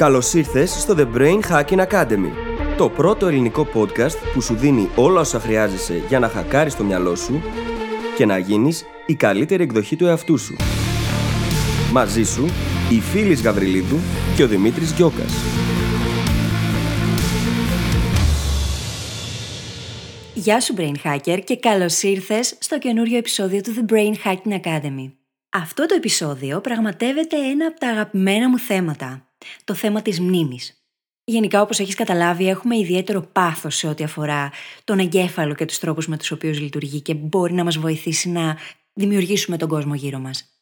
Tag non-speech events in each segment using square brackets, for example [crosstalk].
Καλώς ήρθες στο The Brain Hacking Academy, το πρώτο ελληνικό podcast που σου δίνει όλα όσα χρειάζεσαι για να χακάρεις το μυαλό σου και να γίνεις η καλύτερη εκδοχή του εαυτού σου. Μαζί σου, η Φίλης Γαβριλίδου και ο Δημήτρης Γιώκας. Γεια σου Brain Hacker και καλώς ήρθες στο καινούριο επεισόδιο του The Brain Hacking Academy. Αυτό το επεισόδιο πραγματεύεται ένα από τα αγαπημένα μου θέματα, το θέμα της μνήμης. Γενικά, όπως έχεις καταλάβει, έχουμε ιδιαίτερο πάθος σε ό,τι αφορά τον εγκέφαλο και τους τρόπους με τους οποίους λειτουργεί και μπορεί να μας βοηθήσει να δημιουργήσουμε τον κόσμο γύρω μας.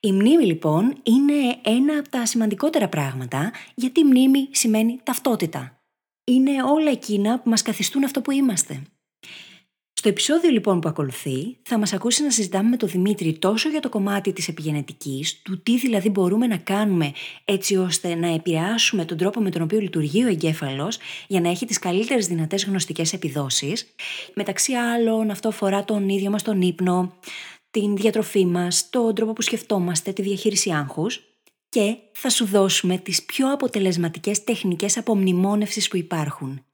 Η μνήμη λοιπόν είναι ένα από τα σημαντικότερα πράγματα γιατί η μνήμη σημαίνει ταυτότητα. Είναι όλα εκείνα που μας καθιστούν αυτό που είμαστε. Στο επεισόδιο λοιπόν που ακολουθεί θα μας ακούσει να συζητάμε με τον Δημήτρη τόσο για το κομμάτι της επιγενετικής, του τι δηλαδή μπορούμε να κάνουμε έτσι ώστε να επηρεάσουμε τον τρόπο με τον οποίο λειτουργεί ο εγκέφαλος για να έχει τις καλύτερες δυνατές γνωστικές επιδόσεις. Μεταξύ άλλων αυτό αφορά τον ίδιο μας τον ύπνο, την διατροφή μας, τον τρόπο που σκεφτόμαστε, τη διαχείριση άγχους και θα σου δώσουμε τις πιο αποτελεσματικές τεχνικές απομνημόνευσης που υπάρχουν.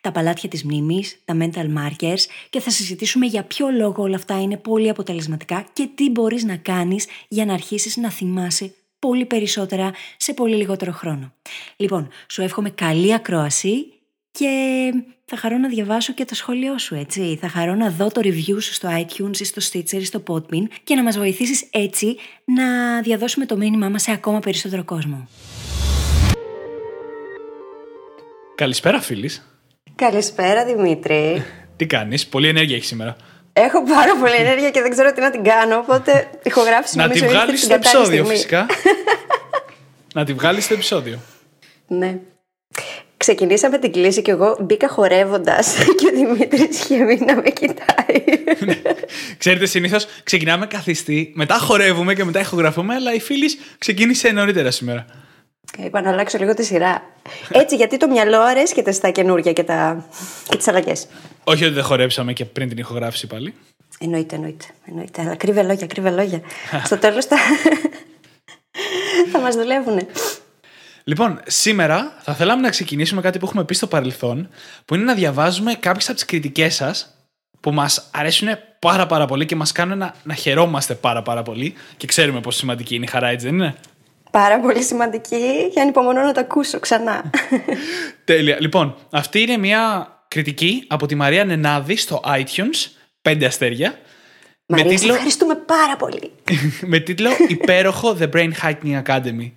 Τα παλάτια της μνήμης, τα mental markers και θα συζητήσουμε για ποιο λόγο όλα αυτά είναι πολύ αποτελεσματικά και τι μπορείς να κάνεις για να αρχίσεις να θυμάσαι πολύ περισσότερα σε πολύ λιγότερο χρόνο. Λοιπόν, σου εύχομαι καλή ακρόαση και θα χαρώ να διαβάσω και το σχόλιο σου, έτσι. Θα χαρώ να δω το review σου στο iTunes ή στο Stitcher ή στο Podbean και να μας βοηθήσεις έτσι να διαδώσουμε το μήνυμά μας σε ακόμα περισσότερο κόσμο. Καλησπέρα, φίλης. Καλησπέρα, Δημήτρη. [laughs] Τι κάνεις, πολύ ενέργεια έχεις σήμερα. Έχω πάρα πολύ ενέργεια και δεν ξέρω τι να την κάνω, οπότε ηχογράφηση Να τη νομίζω ήρθε βγάλεις την στο κατάλληλη επεισόδιο, στιγμή. φυσικά. [laughs] να τη βγάλεις στο επεισόδιο. Ναι. Ξεκινήσαμε την κλίση και εγώ μπήκα χορεύοντας [laughs] και ο Δημήτρης είχε μείνει να με κοιτάει. Ξέρετε, συνήθως ξεκινάμε καθιστή, μετά χορεύουμε και μετά ηχογραφούμε, αλλά η φίλης ξεκίνησε νωρίτερα σήμερα. Είπα να αλλάξω λίγο τη σειρά. Έτσι, γιατί το μυαλό αρέσκεται στα καινούργια και, τα... και τις αλλαγές; Όχι ότι δεν χορέψαμε και πριν την ηχογράφηση πάλι. Εννοείται, εννοείται. εννοείται. Αλλά κρύβε λόγια, κρύβε λόγια. Στο τέλος θα, [laughs] θα μας δουλεύουν. Λοιπόν, σήμερα θα θέλαμε να ξεκινήσουμε κάτι που έχουμε πει στο παρελθόν, που είναι να διαβάζουμε κάποιες από τις κριτικές σας που μας αρέσουν πάρα πάρα πολύ και μας κάνουν να, να χαιρόμαστε πάρα πάρα πολύ και ξέρουμε πόσο σημαντική είναι η χαρά, έτσι δεν είναι; Πάρα πολύ σημαντική και ανυπομονώ να το ακούσω ξανά. [laughs] Τέλεια. Λοιπόν, αυτή είναι μια κριτική από τη Μαρία Νενάδη στο iTunes, 5 αστέρια. Μαρία, με σε τίτλο, ευχαριστούμε πάρα πολύ. [laughs] με τίτλο Υπέροχο The Brain Hacking Academy.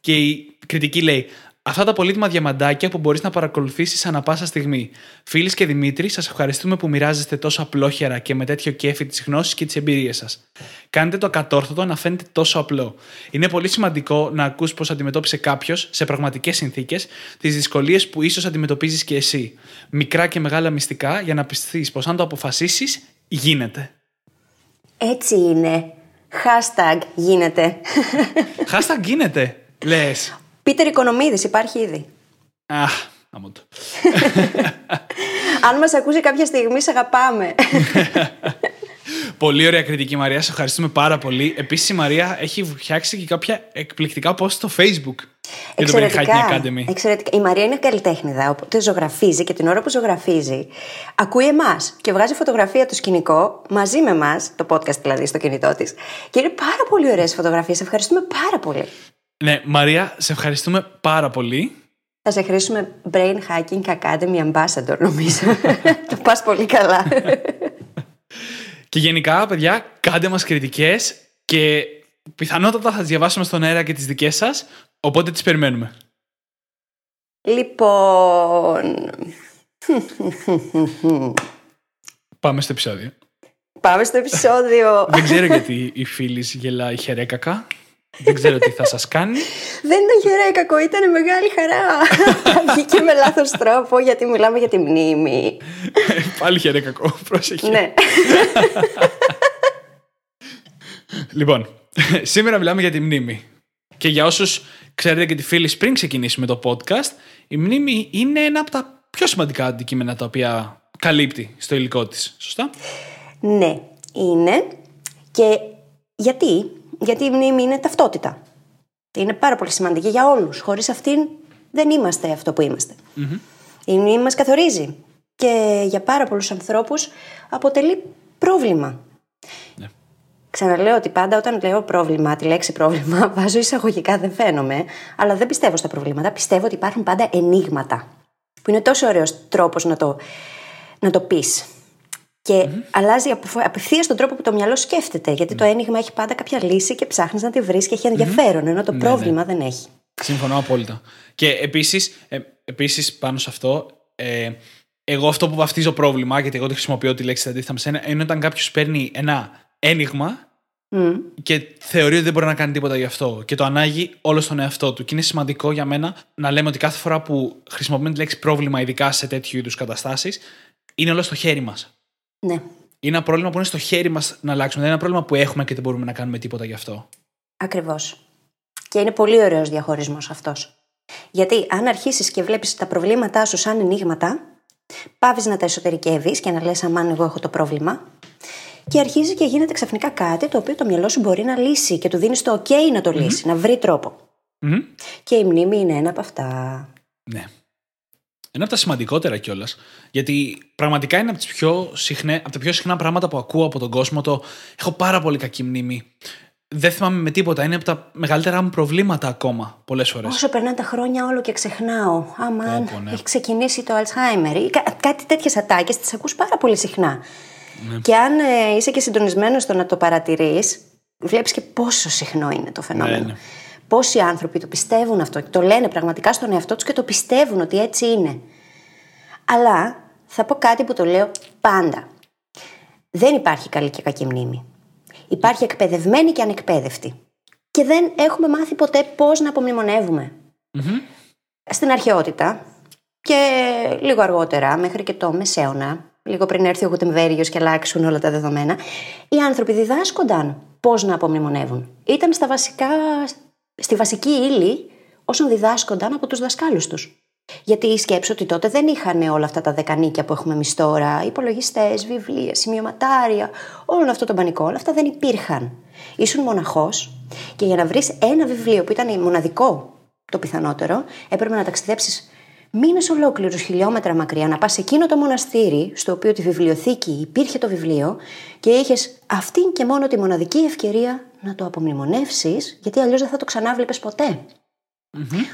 Και η κριτική λέει Αυτά τα πολύτιμα διαμαντάκια που μπορείς να παρακολουθήσεις ανά πάσα στιγμή. Φίλοι και Δημήτρη, σας ευχαριστούμε που μοιράζεστε τόσο απλόχερα και με τέτοιο κέφι τις γνώσεις και τις εμπειρίες σας. Κάνετε το κατόρθωτο να φαίνεται τόσο απλό. Είναι πολύ σημαντικό να ακούς πώς αντιμετώπισε κάποιος σε πραγματικές συνθήκες τις δυσκολίες που ίσως αντιμετωπίζεις και εσύ. Μικρά και μεγάλα μυστικά για να πιστείς πως αν το αποφασίσεις, γίνεται. Έτσι είναι. Hashtag γίνεται. Hashtag γίνεται, λες. Πίτερ Οικονομίδης υπάρχει ήδη. Αχ, άμα το. [laughs] Αν μας ακούσει κάποια στιγμή, σε αγαπάμε. [laughs] Πολύ ωραία κριτική, Μαρία. Σε ευχαριστούμε πάρα πολύ. Επίσης, η Μαρία έχει φτιάξει και κάποια εκπληκτικά post στο Facebook για το Brain Hacking Academy. Εξαιρετικά. Η Μαρία είναι καλλιτέχνηδα, οπότε ζωγραφίζει και την ώρα που ζωγραφίζει ακούει εμάς και βγάζει φωτογραφία το σκηνικό μαζί με εμάς, το podcast δηλαδή στο κινητό της. Και είναι πάρα πολύ ωραίες φωτογραφίες. Ευχαριστούμε πάρα πολύ. Ναι, Μαρία, σε ευχαριστούμε πάρα πολύ. Θα σε χρήσουμε Brain Hacking Academy Ambassador, νομίζω. [laughs] το πας πολύ καλά. Και γενικά, παιδιά, κάντε μας κριτικές και πιθανότατα θα τις διαβάσουμε στον αέρα και τις δικές σας, οπότε τις περιμένουμε. λοιπόν. Πάμε στο επεισόδιο. Πάμε στο επεισόδιο. Δεν ξέρω γιατί η φίλης γελάει χερέκακα. Δεν ξέρω τι θα σας κάνει. Δεν ήταν χερέκακο, ήταν μεγάλη χαρά. [laughs] Βγήκε με λάθος τρόπο γιατί μιλάμε για τη μνήμη. Πάλι χερέκακο, πρόσεχε. ναι. [laughs] Λοιπόν, σήμερα μιλάμε για τη μνήμη. Και για όσους ξέρετε και τη φίλη πριν ξεκινήσουμε το podcast, η μνήμη είναι ένα από τα πιο σημαντικά αντικείμενα τα οποία καλύπτει στο υλικό της. Σωστά; ναι, είναι. Και γιατί, γιατί η μνήμη είναι ταυτότητα. Είναι πάρα πολύ σημαντική για όλους. Χωρίς αυτήν δεν είμαστε αυτό που ειμαστε Η μνήμη μας καθορίζει. Και για πάρα πολλούς ανθρώπους αποτελεί πρόβλημα. Ναι. Ξαναλέω ότι πάντα όταν λέω πρόβλημα, τη λέξη πρόβλημα, [laughs] βάζω εισαγωγικά, δεν φαίνομαι, αλλά δεν πιστεύω στα προβλήματα. Πιστεύω ότι υπάρχουν πάντα ενίγματα. Που είναι τόσο ωραίος τρόπος να το, να το πεις. Και αλλάζει απευθείας τον τρόπο που το μυαλό σκέφτεται. Γιατί το ένιγμα έχει πάντα κάποια λύση και ψάχνεις να τη βρεις και έχει ενδιαφέρον, ενώ το Ναι, πρόβλημα δεν έχει. Συμφωνώ απόλυτα. Και επίσης, ε, επίσης πάνω σε αυτό, ε, εγώ αυτό που βαφτίζω πρόβλημα, γιατί εγώ το χρησιμοποιώ τη λέξη αντίθετα με σένα, είναι όταν κάποιος παίρνει ένα ένιγμα Μμ. και θεωρεί ότι δεν μπορεί να κάνει τίποτα γι' αυτό και το ανάγει όλο στον εαυτό του. Και είναι σημαντικό για μένα να λέμε ότι κάθε φορά που χρησιμοποιούμε τη λέξη πρόβλημα, ειδικά σε τέτοιου είδους καταστάσεις, είναι όλο στο χέρι μας. Ναι. Είναι ένα πρόβλημα που είναι στο χέρι μας να αλλάξουμε. Δεν είναι ένα πρόβλημα που έχουμε και δεν μπορούμε να κάνουμε τίποτα γι' αυτό. Ακριβώς. Και είναι πολύ ωραίος διαχωρισμός αυτός. Γιατί αν αρχίσεις και βλέπεις τα προβλήματά σου σαν ενίγματα, πάβεις να τα εσωτερικεύεις και να λες: Αμάν, εγώ έχω το πρόβλημα. Και αρχίζει και γίνεται ξαφνικά κάτι το οποίο το μυαλό σου μπορεί να λύσει και του δίνεις το OK να το λυσει να βρει τρόπο. Μμμ. Και η μνήμη είναι ένα από αυτά. Ναι. Είναι από τα σημαντικότερα κιόλας. Γιατί πραγματικά είναι από, τις πιο συχνέ, από τα πιο συχνά πράγματα που ακούω από τον κόσμο. Το έχω πάρα πολύ κακή μνήμη. Δεν θυμάμαι με τίποτα. Είναι από τα μεγαλύτερα μου προβλήματα ακόμα πολλές φορές. Όσο περνάνε τα χρόνια, όλο και ξεχνάω. Αμάν, Πω, πω, ναι. έχει ξεκινήσει το Alzheimer. Ή κά- κάτι τέτοιες ατάκες τις ακούς πάρα πολύ συχνά. Και αν ε, είσαι και συντονισμένος στο να το παρατηρείς, βλέπεις και πόσο συχνό είναι το φαινόμενο. Ναι, ναι. Πόσοι άνθρωποι το πιστεύουν αυτό και το λένε πραγματικά στον εαυτό τους και το πιστεύουν ότι έτσι είναι. Αλλά θα πω κάτι που το λέω πάντα. Δεν υπάρχει καλή και κακή μνήμη. Υπάρχει εκπαιδευμένη και ανεκπαίδευτη. Και δεν έχουμε μάθει ποτέ πώς να απομνημονεύουμε. Στην αρχαιότητα και λίγο αργότερα, μέχρι και το Μεσαίωνα, λίγο πριν έρθει ο Γουτεμβέριος και αλλάξουν όλα τα δεδομένα, οι άνθρωποι διδάσκονταν πώς να απομνημονεύουν. Ήταν στα βασικά, στη βασική ύλη όσων διδάσκονταν από τους δασκάλους τους. Γιατί σκέψω ότι τότε δεν είχαν όλα αυτά τα δεκανίκια που έχουμε εμείς τώρα, υπολογιστές, βιβλία, σημειωματάρια, όλο αυτό το πανικό, όλα αυτά δεν υπήρχαν. Ήσουν μοναχός και για να βρεις ένα βιβλίο που ήταν μοναδικό το πιθανότερο, έπρεπε να ταξιδέψεις μήνες ολόκληρους χιλιόμετρα μακριά, να πας σε εκείνο το μοναστήρι, στο οποίο τη βιβλιοθήκη υπήρχε το βιβλίο και είχες αυτήν και μόνο τη μοναδική ευκαιρία να το απομνημονεύσεις, γιατί αλλιώς δεν θα το ξανάβλεπες ποτέ.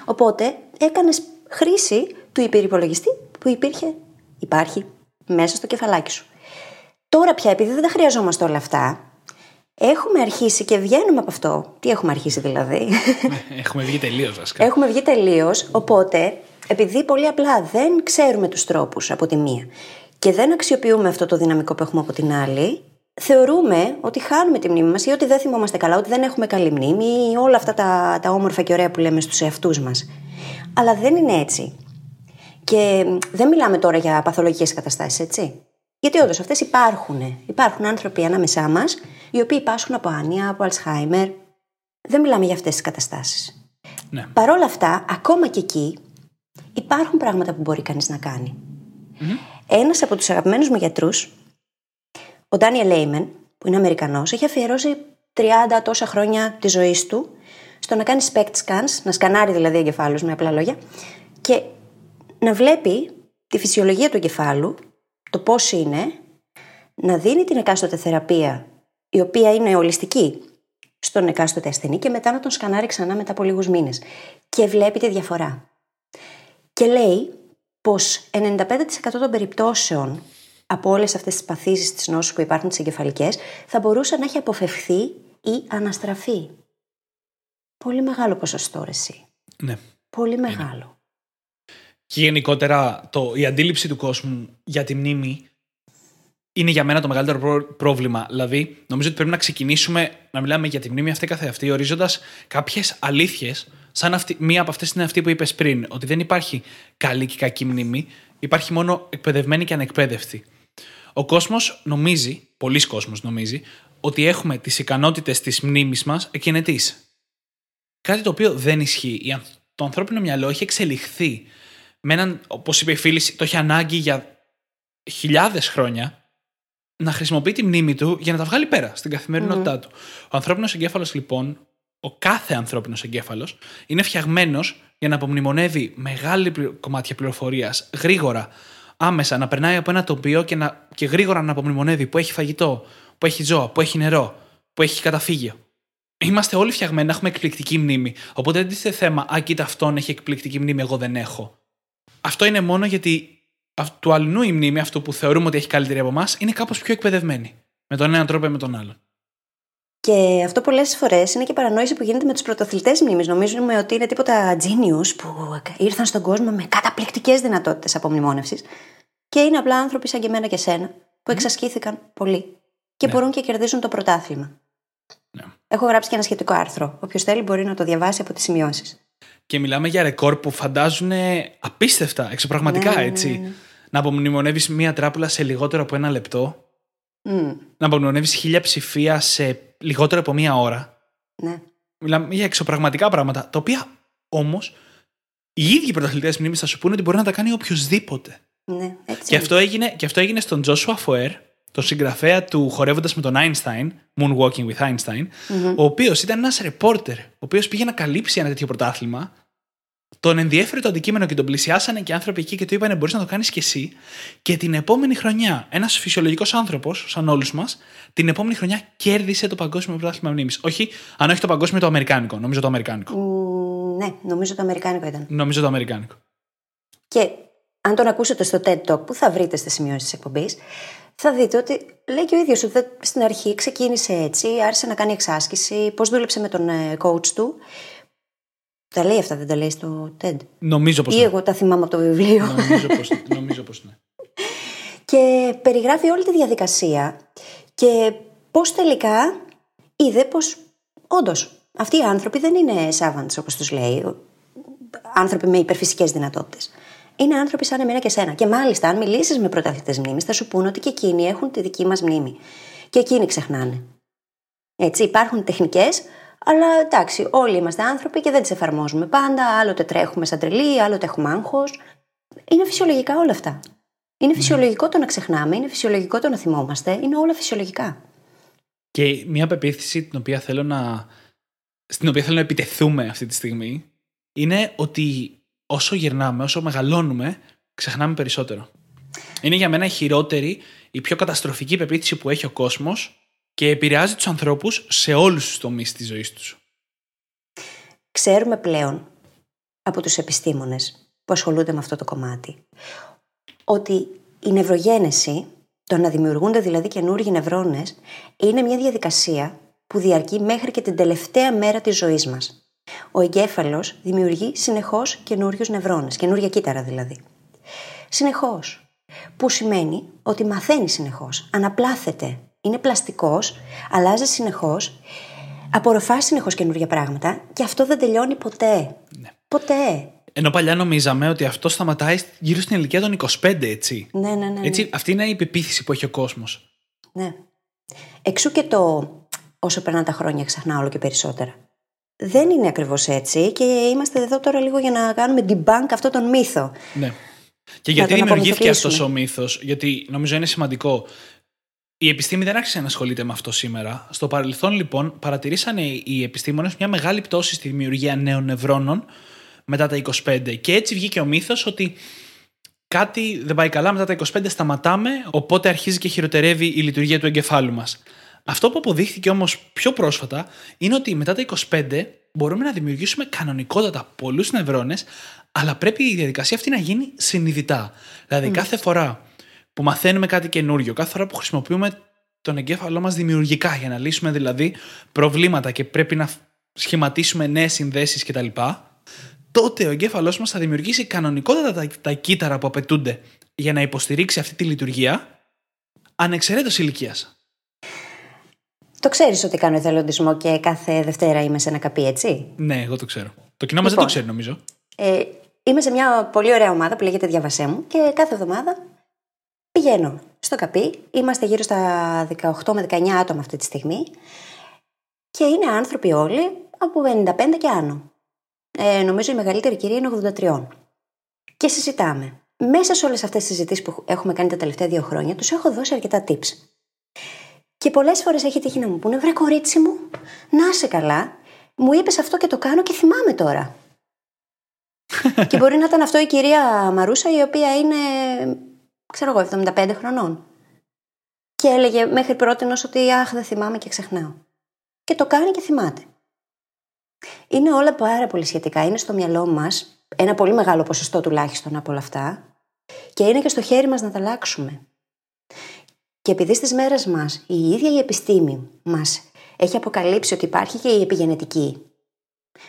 Οπότε έκανες χρήση του υπερυπολογιστή που υπήρχε, υπάρχει μέσα στο κεφαλάκι σου. Τώρα πια, επειδή δεν τα χρειαζόμαστε όλα αυτά, έχουμε αρχίσει και βγαίνουμε από αυτό. Τι έχουμε αρχίσει δηλαδή; Έχουμε βγει τελείως βασικά. έχουμε βγει τελείως. Οπότε, επειδή πολύ απλά δεν ξέρουμε τους τρόπους από τη μία και δεν αξιοποιούμε αυτό το δυναμικό που έχουμε από την άλλη, θεωρούμε ότι χάνουμε τη μνήμη μας ή ότι δεν θυμόμαστε καλά, ότι δεν έχουμε καλή μνήμη ή όλα αυτά τα, τα όμορφα και ωραία που λέμε στους εαυτούς μας. Αλλά δεν είναι έτσι. Και δεν μιλάμε τώρα για παθολογικές καταστάσεις, έτσι. Γιατί όντως αυτές υπάρχουν. Υπάρχουν άνθρωποι ανάμεσά μας, οι οποίοι πάσχουν από άνοια, από Αλσχάιμερ. Δεν μιλάμε για αυτές τις καταστάσεις. Ναι. Παρ' όλα αυτά, ακόμα και εκεί, υπάρχουν πράγματα που μπορεί κανείς να κάνει. Ένας από τους αγαπημένους μου γιατρούς, ο Ντάνιελ Λέιμεν, που είναι Αμερικανός, έχει αφιερώσει 30 τόσα χρόνια της ζωής του στο να κάνει SPECT scans, να σκανάρει δηλαδή εγκεφάλους με απλά λόγια, και να βλέπει τη φυσιολογία του εγκεφάλου, το πώς είναι, να δίνει την εκάστοτε θεραπεία, η οποία είναι ολιστική, στον εκάστοτε ασθενή και μετά να τον σκανάρει ξανά μετά από λίγους μήνες. Και βλέπει τη διαφορά. Και λέει πως 95% των περιπτώσεων από όλες αυτές τις παθήσεις της νόσου που υπάρχουν τις εγκεφαλικές θα μπορούσε να έχει αποφευχθεί ή αναστραφεί. Πολύ μεγάλο ποσοστό, ρε, εσύ. ναι. Πολύ μεγάλο. Και γενικότερα το, η αντίληψη του κόσμου για τη μνήμη είναι για μένα το μεγαλύτερο πρό- πρόβλημα. Δηλαδή, νομίζω ότι πρέπει να ξεκινήσουμε να μιλάμε για τη μνήμη αυτή καθεαυτή, ορίζοντας κάποιες αλήθειες, σαν αυτή, μία από αυτές είναι αυτή που είπες πριν, ότι δεν υπάρχει καλή και κακή μνήμη, υπάρχει μόνο εκπαιδευμένη και ανεκπαίδευτη. Ο κόσμος νομίζει, πολλοί κόσμος νομίζει, ότι έχουμε τις ικανότητες της μνήμης μας εκκινετή. Κάτι το οποίο δεν ισχύει. Η αν- Το ανθρώπινο μυαλό έχει εξελιχθεί με έναν, όπως είπε η φίλης, το έχει ανάγκη για χιλιάδες χρόνια να χρησιμοποιεί τη μνήμη του για να τα βγάλει πέρα στην καθημερινότητά του. Ο ανθρώπινος εγκέφαλος, λοιπόν, ο κάθε ανθρώπινος εγκέφαλος είναι φτιαγμένος για να απομνημονεύει μεγάλη πλη- κομμάτια πληροφορίας γρήγορα, άμεσα, να περνάει από ένα τοπίο και, να, και γρήγορα να απομνημονεύει που έχει φαγητό, που έχει ζώα, που έχει νερό, που έχει καταφύγιο. Είμαστε όλοι φτιαγμένοι να έχουμε εκπληκτική μνήμη. Οπότε δεν τίθεται θέμα, Α, κοίτα, αυτόν έχει εκπληκτική μνήμη, εγώ δεν έχω. Αυτό είναι μόνο γιατί αυ- του αλλού η μνήμη, αυτό που θεωρούμε ότι έχει καλύτερη από εμάς, είναι κάπως πιο εκπαιδευμένη. Με τον έναν τρόπο ή με τον άλλον. Και αυτό πολλές φορές είναι και παρανόηση που γίνεται με τους πρωτοθλητές μνήμης. Νομίζουμε ότι είναι τίποτα genius που ήρθαν στον κόσμο με καταπληκτικές δυνατότητες απομνημόνευσης. Και είναι απλά άνθρωποι σαν και εμένα και σένα που εξασκήθηκαν πολύ. Και Ναι. μπορούν και κερδίζουν το πρωτάθλημα. Ναι. Έχω γράψει και ένα σχετικό άρθρο. Όποιος θέλει μπορεί να το διαβάσει από τις σημειώσεις. Και μιλάμε για ρεκόρ που φαντάζουν απίστευτα, εξωπραγματικά Ναι, ναι, ναι, έτσι. ναι. Να απομνημονεύεις μία τράπουλα σε λιγότερο από ένα λεπτό, να απομνημονεύεις χίλια ψηφία σε λιγότερο από μία ώρα. Ναι. Μιλάμε για εξωπραγματικά πράγματα, τα οποία όμως οι ίδιοι πρωταθλητές μνήμης θα σου πούνε ότι μπορεί να τα κάνει οποιοδήποτε. ναι, έτσι. Και αυτό, έγινε, και αυτό έγινε στον Joshua Foer, τον συγγραφέα του Χορεύοντας με τον Einstein, Moonwalking with Einstein, ο οποίος ήταν ένας ρεπόρτερ, ο οποίος πήγε να καλύψει ένα τέτοιο πρωτάθλημα. Τον ενδιέφερε το αντικείμενο και τον πλησιάσανε και άνθρωποι εκεί και του είπανε: Μπορείς να το κάνεις κι εσύ. Και την επόμενη χρονιά, ένας φυσιολογικός άνθρωπος, σαν όλους μας, την επόμενη χρονιά κέρδισε το Παγκόσμιο Πρωτάθλημα Μνήμης. Όχι, αν όχι το Παγκόσμιο, το Αμερικάνικο. Νομίζω το Αμερικάνικο. Μ, ναι, νομίζω το Αμερικάνικο ήταν. Νομίζω το Αμερικάνικο. Και αν τον ακούσετε στο TED Talk που θα βρείτε στις σημειώσεις της εκπομπής, θα δείτε ότι λέει και ο ίδιος ότι στην αρχή ξεκίνησε έτσι, άρχισε να κάνει εξάσκηση, πώς δούλεψε με τον ε, coach του. Τα λέει αυτά, δεν τα λέει στο TED; Νομίζω πως. Ή εγώ τα θυμάμαι από το βιβλίο. Νομίζω πως, [laughs] νομίζω πως ναι. και περιγράφει όλη τη διαδικασία και πώς τελικά είδε πως όντως αυτοί οι άνθρωποι δεν είναι savants όπως τους λέει, άνθρωποι με υπερφυσικές δυνατότητες. Είναι άνθρωποι σαν εμένα και σένα. Και μάλιστα, αν μιλήσεις με πρωταθλητές μνήμης, θα σου πούνε ότι και εκείνοι έχουν τη δική μας μνήμη. Και εκείνοι ξεχνάνε. Έτσι, υπάρχουν τεχνικές, αλλά εντάξει, όλοι είμαστε άνθρωποι και δεν τις εφαρμόζουμε πάντα. Άλλοτε τρέχουμε σαν τρελοί, άλλοτε έχουμε άγχος. Είναι φυσιολογικά όλα αυτά. Είναι φυσιολογικό το να ξεχνάμε, είναι φυσιολογικό το να θυμόμαστε, είναι όλα φυσιολογικά. Και μια πεποίθηση την οποία θέλω να, στην οποία θέλω να επιτεθούμε αυτή τη στιγμή είναι ότι όσο γυρνάμε, όσο μεγαλώνουμε, ξεχνάμε περισσότερο. Είναι για μένα η χειρότερη, η πιο καταστροφική πεποίθηση που έχει ο κόσμος και επηρεάζει τους ανθρώπους σε όλους τους τομείς της ζωής τους. Ξέρουμε πλέον από τους επιστήμονες που ασχολούνται με αυτό το κομμάτι ότι η νευρογένεση, το να δημιουργούνται δηλαδή καινούργιοι νευρώνες, είναι μια διαδικασία που διαρκεί μέχρι και την τελευταία μέρα της ζωής μας. Ο εγκέφαλος δημιουργεί συνεχώς καινούριους νευρώνες, καινούργια κύτταρα δηλαδή. Συνεχώς. Που σημαίνει ότι μαθαίνει συνεχώς, αναπλάθεται, είναι πλαστικός, αλλάζει συνεχώς, απορροφάς συνεχώς καινούργια πράγματα και αυτό δεν τελειώνει ποτέ. Ποτέ. Ενώ παλιά νομίζαμε ότι αυτό σταματάει γύρω στην ηλικία των 25, έτσι. Ναι, ναι, ναι. ναι. έτσι αυτή είναι η πεποίθηση που έχει ο κόσμος. Ναι. Εξού και το όσο περνάνε τα χρόνια ξεχνά όλο και περισσότερα. Δεν είναι ακριβώς έτσι και είμαστε εδώ τώρα λίγο για να κάνουμε debunk αυτό τον μύθο. Ναι. Και γιατί τον δημιουργήθηκε αυτός απομυθοποιήσουμε. ο μύθος, Γιατί νομίζω είναι σημαντικό. Η επιστήμη δεν άρχισε να ασχολείται με αυτό σήμερα. Στο παρελθόν, λοιπόν, παρατηρήσανε οι επιστήμονες μια μεγάλη πτώση στη δημιουργία νέων νευρώνων μετά τα 25. Και έτσι βγήκε ο μύθος ότι κάτι δεν πάει καλά μετά τα 25, σταματάμε, οπότε αρχίζει και χειροτερεύει η λειτουργία του εγκεφάλου μας. Αυτό που αποδείχθηκε όμως πιο πρόσφατα είναι ότι μετά τα 25 μπορούμε να δημιουργήσουμε κανονικότατα πολλούς νευρώνες, αλλά πρέπει η διαδικασία αυτή να γίνει συνειδητά. Δηλαδή, κάθε φορά που μαθαίνουμε κάτι καινούριο, κάθε φορά που χρησιμοποιούμε τον εγκέφαλό μας δημιουργικά για να λύσουμε δηλαδή προβλήματα και πρέπει να σχηματίσουμε νέες συνδέσεις κτλ. Τότε ο εγκέφαλός μας θα δημιουργήσει κανονικότατα τα, τα κύτταρα που απαιτούνται για να υποστηρίξει αυτή τη λειτουργία ανεξαιρέτως ηλικίας. Το ξέρεις ότι κάνω εθελοντισμό και κάθε Δευτέρα είμαι σε ένα καπί, έτσι; Ναι, εγώ το ξέρω. Το κοινό μας δεν το Λοιπόν. ξέρει, νομίζω. Ε, είμαι σε μια πολύ ωραία ομάδα που λέγεται Διαβασέ μου και κάθε εβδομάδα πηγαίνω στο καπί. Είμαστε γύρω στα 18 με 19 άτομα αυτή τη στιγμή και είναι άνθρωποι όλοι από 55 και άνω. Ε, νομίζω η μεγαλύτερη κυρία είναι 83. Και συζητάμε. Μέσα σε όλες αυτές τις συζητήσεις που έχουμε κάνει τα τελευταία δύο χρόνια, τους έχω δώσει αρκετά tips. Και πολλές φορές έχει τύχει να μου πούνε: Βρε κορίτσι μου, να σε καλά. Μου είπες αυτό και το κάνω και θυμάμαι τώρα. [laughs] και μπορεί να ήταν αυτό η κυρία Μαρούσα, η οποία είναι, ξέρω εγώ, 75 χρονών. Και έλεγε μέχρι πρώτη ότι αχ, δεν θυμάμαι και ξεχνάω. Και το κάνει και θυμάται. Είναι όλα πάρα πολύ σχετικά. Είναι στο μυαλό μας ένα πολύ μεγάλο ποσοστό τουλάχιστον από όλα αυτά. Και είναι και στο χέρι μας να τα αλλάξουμε. Και επειδή στις μέρες μας η ίδια η επιστήμη μας έχει αποκαλύψει ότι υπάρχει και η επιγενετική,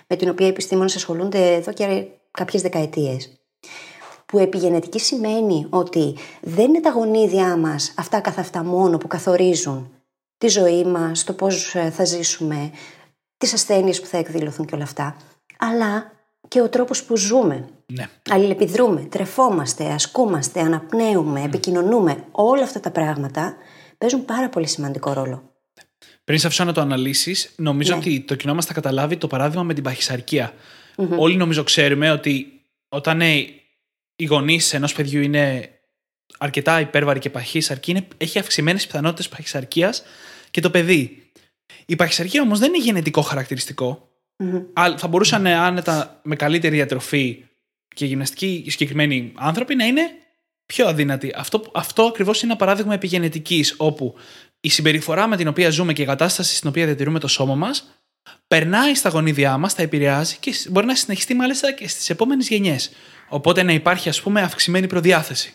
με την οποία οι επιστήμονες ασχολούνται εδώ και κάποιες δεκαετίες. Που επιγενετική σημαίνει ότι δεν είναι τα γονίδια μας αυτά καθ' αυτά μόνο που καθορίζουν τη ζωή μας, το πώς ε, θα ζήσουμε, τις ασθένειες που θα εκδηλωθούν και όλα αυτά, αλλά και ο τρόπος που ζούμε. Ναι. Αλληλεπιδρούμε, τρεφόμαστε, ασκούμαστε, αναπνέουμε, επικοινωνούμε. Όλα αυτά τα πράγματα παίζουν πάρα πολύ σημαντικό ρόλο. Πριν σε αφήσω να το αναλύσεις, νομίζω Ναι. ότι το κοινό μας θα καταλάβει το παράδειγμα με την παχυσαρκία. Όλοι νομίζω ξέρουμε ότι όταν ε, οι γονείς ενός παιδιού είναι αρκετά υπέρβαροι και παχύσαρκοι, είναι, έχει αυξημένες πιθανότητες παχυσαρκίας και το παιδί. Η παχυσαρκία όμως δεν είναι γενετικό χαρακτηριστικό. Α, Θα μπορούσαν ε, άνετα με καλύτερη διατροφή και γυμναστικοί συγκεκριμένοι άνθρωποι να είναι πιο αδύνατοι. Αυτό, αυτό ακριβώς είναι ένα παράδειγμα επιγενετικής, όπου η συμπεριφορά με την οποία ζούμε και η κατάσταση στην οποία διατηρούμε το σώμα μας περνάει στα γονίδια μας, τα επηρεάζει και μπορεί να συνεχιστεί μάλιστα και στις επόμενες γενιές. Οπότε να υπάρχει, ας πούμε, αυξημένη προδιάθεση.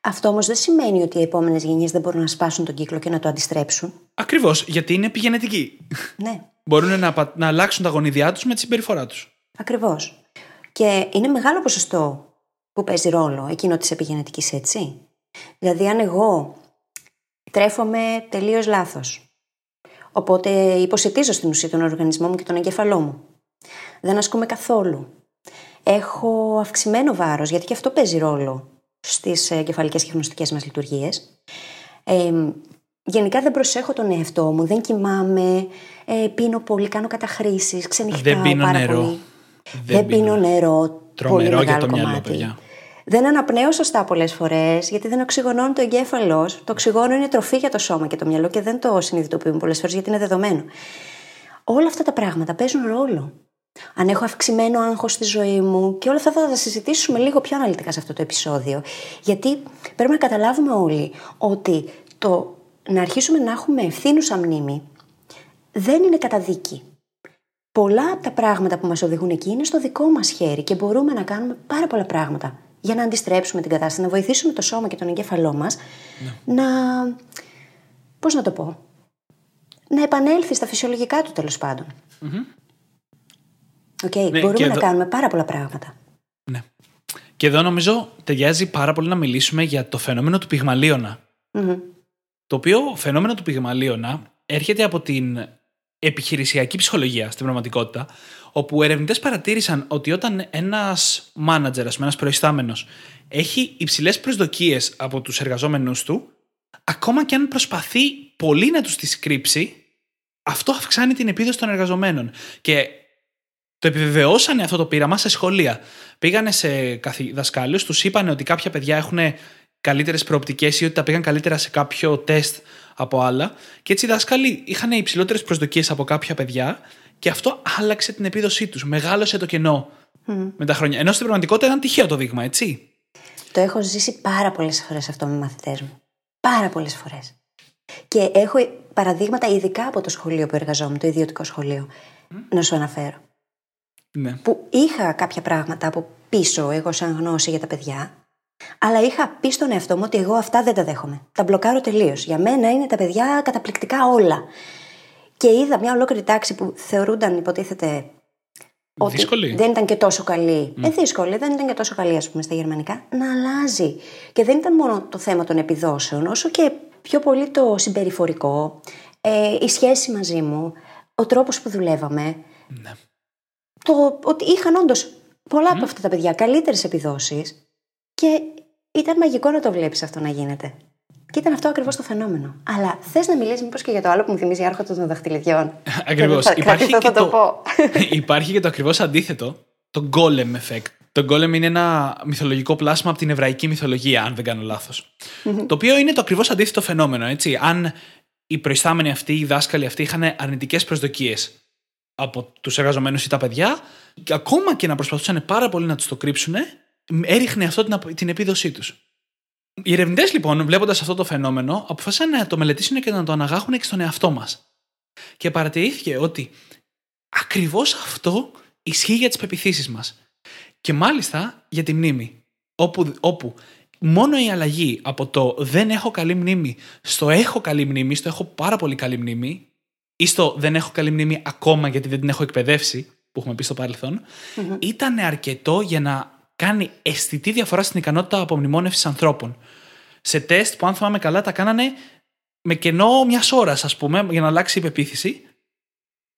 Αυτό όμως δεν σημαίνει ότι οι επόμενες γενιές δεν μπορούν να σπάσουν τον κύκλο και να το αντιστρέψουν. Ακριβώς, γιατί είναι επιγενετική. Ναι, Μπορούν να, πα- να αλλάξουν τα γονίδια τους με τη συμπεριφορά τους. ακριβώς. Και είναι μεγάλο ποσοστό που παίζει ρόλο εκείνο της επιγενετικής, έτσι. Δηλαδή, αν εγώ τρέφομαι τελείως λάθος, οπότε υποσυτίζω στην ουσία τον οργανισμό μου και τον εγκέφαλό μου. Δεν ασκούμε καθόλου. Έχω αυξημένο βάρος, γιατί και αυτό παίζει ρόλο στις εγκεφαλικέ και γνωστικές μας λειτουργίες. Ε, γενικά δεν προσέχω τον εαυτό μου, δεν κοιμάμαι, ε, πίνω πολύ, κάνω καταχρήσεις, ξενυχτάω Δεν πίνω πάρα νερό. πολύ. Δεν Δεν, πίνω πίνω. νερό. Τρομερό πολύ για μεγάλο το μυαλό, κομμάτι. παιδιά. Δεν αναπνέω σωστά πολλές φορές, γιατί δεν οξυγονώνει το εγκέφαλος. Το οξυγόνο είναι τροφή για το σώμα και το μυαλό και δεν το συνειδητοποιούμε πολλές φορές γιατί είναι δεδομένο. Όλα αυτά τα πράγματα παίζουν ρόλο. Αν έχω αυξημένο άγχος στη ζωή μου και όλα αυτά θα τα συζητήσουμε λίγο πιο αναλυτικά σε αυτό το επεισόδιο. Γιατί πρέπει να καταλάβουμε όλοι ότι το να αρχίσουμε να έχουμε φθίνουσα μνήμη δεν είναι καταδίκη. Πολλά από τα πράγματα που μας οδηγούν εκεί είναι στο δικό μας χέρι και μπορούμε να κάνουμε πάρα πολλά πράγματα για να αντιστρέψουμε την κατάσταση, να βοηθήσουμε το σώμα και τον εγκέφαλό μας να... πώς να το πω... να επανέλθει στα φυσιολογικά του τέλος πάντων. Οκ, Ναι, μπορούμε και να εδώ- κάνουμε πάρα πολλά πράγματα. Ναι. Και εδώ νομίζω ταιριάζει πάρα πολύ να μιλήσουμε για το φαινόμενο του πυγμαλίωνα. Μμμ. Το οποίο φαινόμενο του πυγμαλίωνα έρχεται από την επιχειρησιακή ψυχολογία στην πραγματικότητα, όπου ερευνητές παρατήρησαν ότι όταν ένας μάνατζερ, ας πούμε, ένας προϊστάμενος, έχει υψηλές προσδοκίες από τους εργαζόμενους του, ακόμα και αν προσπαθεί πολύ να τους τι κρύψει, αυτό αυξάνει την επίδοση των εργαζομένων. Και το επιβεβαιώσανε αυτό το πείραμα σε σχολεία. Πήγανε σε καθη- δασκάλους, τους είπαν ότι κάποια παιδιά έχουν καλύτερες προοπτικές ή ότι τα πήγαν καλύτερα σε κάποιο τεστ από άλλα. Και έτσι οι δάσκαλοι είχαν υψηλότερες προσδοκίες από κάποια παιδιά και αυτό άλλαξε την επίδοσή τους. Μεγάλωσε το κενό με τα χρόνια. Ενώ στην πραγματικότητα ήταν τυχαίο το δείγμα, έτσι. Το έχω ζήσει πάρα πολλές φορές αυτό με μαθητές μου. Πάρα πολλές φορές. Και έχω παραδείγματα ειδικά από το σχολείο που εργαζόμουν, το ιδιωτικό σχολείο, να σου αναφέρω. Ναι. Που είχα κάποια πράγματα από πίσω, εγώ σαν γνώση για τα παιδιά, αλλά είχα πει στον εαυτό μου ότι εγώ αυτά δεν τα δέχομαι. Τα μπλοκάρω τελείως. Για μένα είναι τα παιδιά καταπληκτικά όλα. Και είδα μια ολόκληρη τάξη που θεωρούνταν, υποτίθεται, ότι Δύσκολη. δεν ήταν και τόσο καλή. Ε, δύσκολη, δεν ήταν και τόσο καλή, ας πούμε, στα γερμανικά, να αλλάζει. Και δεν ήταν μόνο το θέμα των επιδόσεων, όσο και πιο πολύ το συμπεριφορικό, ε, η σχέση μαζί μου, ο τρόπος που δουλεύαμε. Ναι. Το ότι είχαν όντως πολλά από αυτά τα παιδιά καλύτερες επιδόσεις και ήταν μαγικό να το βλέπεις αυτό να γίνεται. Και ήταν αυτό ακριβώς το φαινόμενο. Αλλά θες να μιλήσεις μήπως και για το άλλο που μου θυμίζει η άρχοντα των δαχτυλιδιών; Ακριβώς. Θα, Υπάρχει, θα, και θα το, το, πω. [laughs] υπάρχει και το ακριβώς αντίθετο, το golem effect. Το golem είναι ένα μυθολογικό πλάσμα από την εβραϊκή μυθολογία, αν δεν κάνω λάθος. το οποίο είναι το ακριβώς αντίθετο φαινόμενο. Έτσι. Αν οι προϊστάμενοι αυτοί, οι δάσκαλοι αυτοί είχαν αρνητικές προσδοκίες από τους εργαζομένους ή τα παιδιά, και ακόμα και να προσπαθούσαν πάρα πολύ να τους το κρύψουν, έριχνε αυτό την, την επίδοσή τους. Οι ερευνητές λοιπόν, βλέποντας αυτό το φαινόμενο, αποφάσισαν να το μελετήσουν και να το αναγάχουν και στον εαυτό μας. Και παρατηρήθηκε ότι ακριβώς αυτό ισχύει για τις πεπιθήσεις μας. Και μάλιστα για τη μνήμη. Όπου, όπου μόνο η αλλαγή από το δεν έχω καλή μνήμη στο έχω καλή μνήμη, στο έχω πάρα πολύ καλή μνήμη, ή στο δεν έχω καλή μνήμη ακόμα γιατί δεν την έχω εκπαιδεύσει, που έχουμε πει στο παρελθον ήταν αρκετό για να κάνει αισθητή διαφορά στην ικανότητα απομνημόνευσης ανθρώπων. Σε τεστ που, αν θυμάμαι καλά, τα κάνανε με κενό μιας ώρας, ας πούμε, για να αλλάξει η πεποίθηση.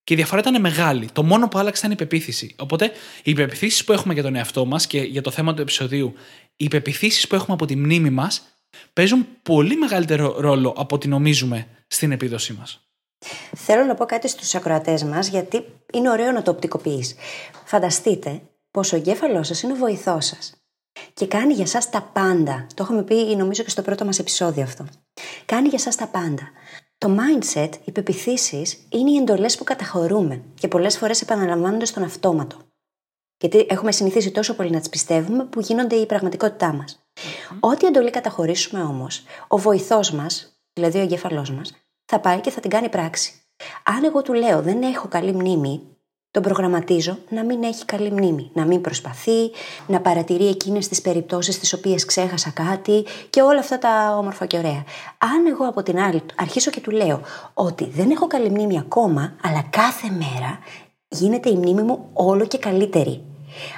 Και η διαφορά ήταν μεγάλη. Το μόνο που άλλαξε ήταν η πεποίθηση. Οπότε, οι πεπιθήσει που έχουμε για τον εαυτό μας και για το θέμα του επεισοδίου, οι πεπιθήσει που έχουμε από τη μνήμη μας, παίζουν πολύ μεγαλύτερο ρόλο από ό,τι νομίζουμε στην επίδοσή μας. Θέλω να πω κάτι στους ακροατές μας, γιατί είναι ωραίο να το οπτικοποιείς. Φανταστείτε πω ο εγκέφαλός σας είναι ο βοηθός σας. Και κάνει για σας τα πάντα. Το έχουμε πει νομίζω και στο πρώτο μας επεισόδιο αυτό. Κάνει για σας τα πάντα. Το mindset, οι πεπιθήσεις, είναι οι εντολές που καταχωρούμε και πολλές φορές επαναλαμβάνονται στον αυτόματο. Γιατί έχουμε συνηθίσει τόσο πολύ να τις πιστεύουμε που γίνονται η πραγματικότητά μας. Ό,τι εντολή καταχωρήσουμε όμως, ο βοηθός μας, δηλαδή ο εγκέφαλός μας, θα πάει και θα την κάνει πράξη. Αν εγώ του λέω δεν έχω καλή μνήμη, τον προγραμματίζω να μην έχει καλή μνήμη, να μην προσπαθεί, να παρατηρεί εκείνες τις περιπτώσεις στι οποίες ξέχασα κάτι και όλα αυτά τα όμορφα και ωραία. Αν εγώ από την άλλη αρχίσω και του λέω ότι δεν έχω καλή μνήμη ακόμα, αλλά κάθε μέρα γίνεται η μνήμη μου όλο και καλύτερη.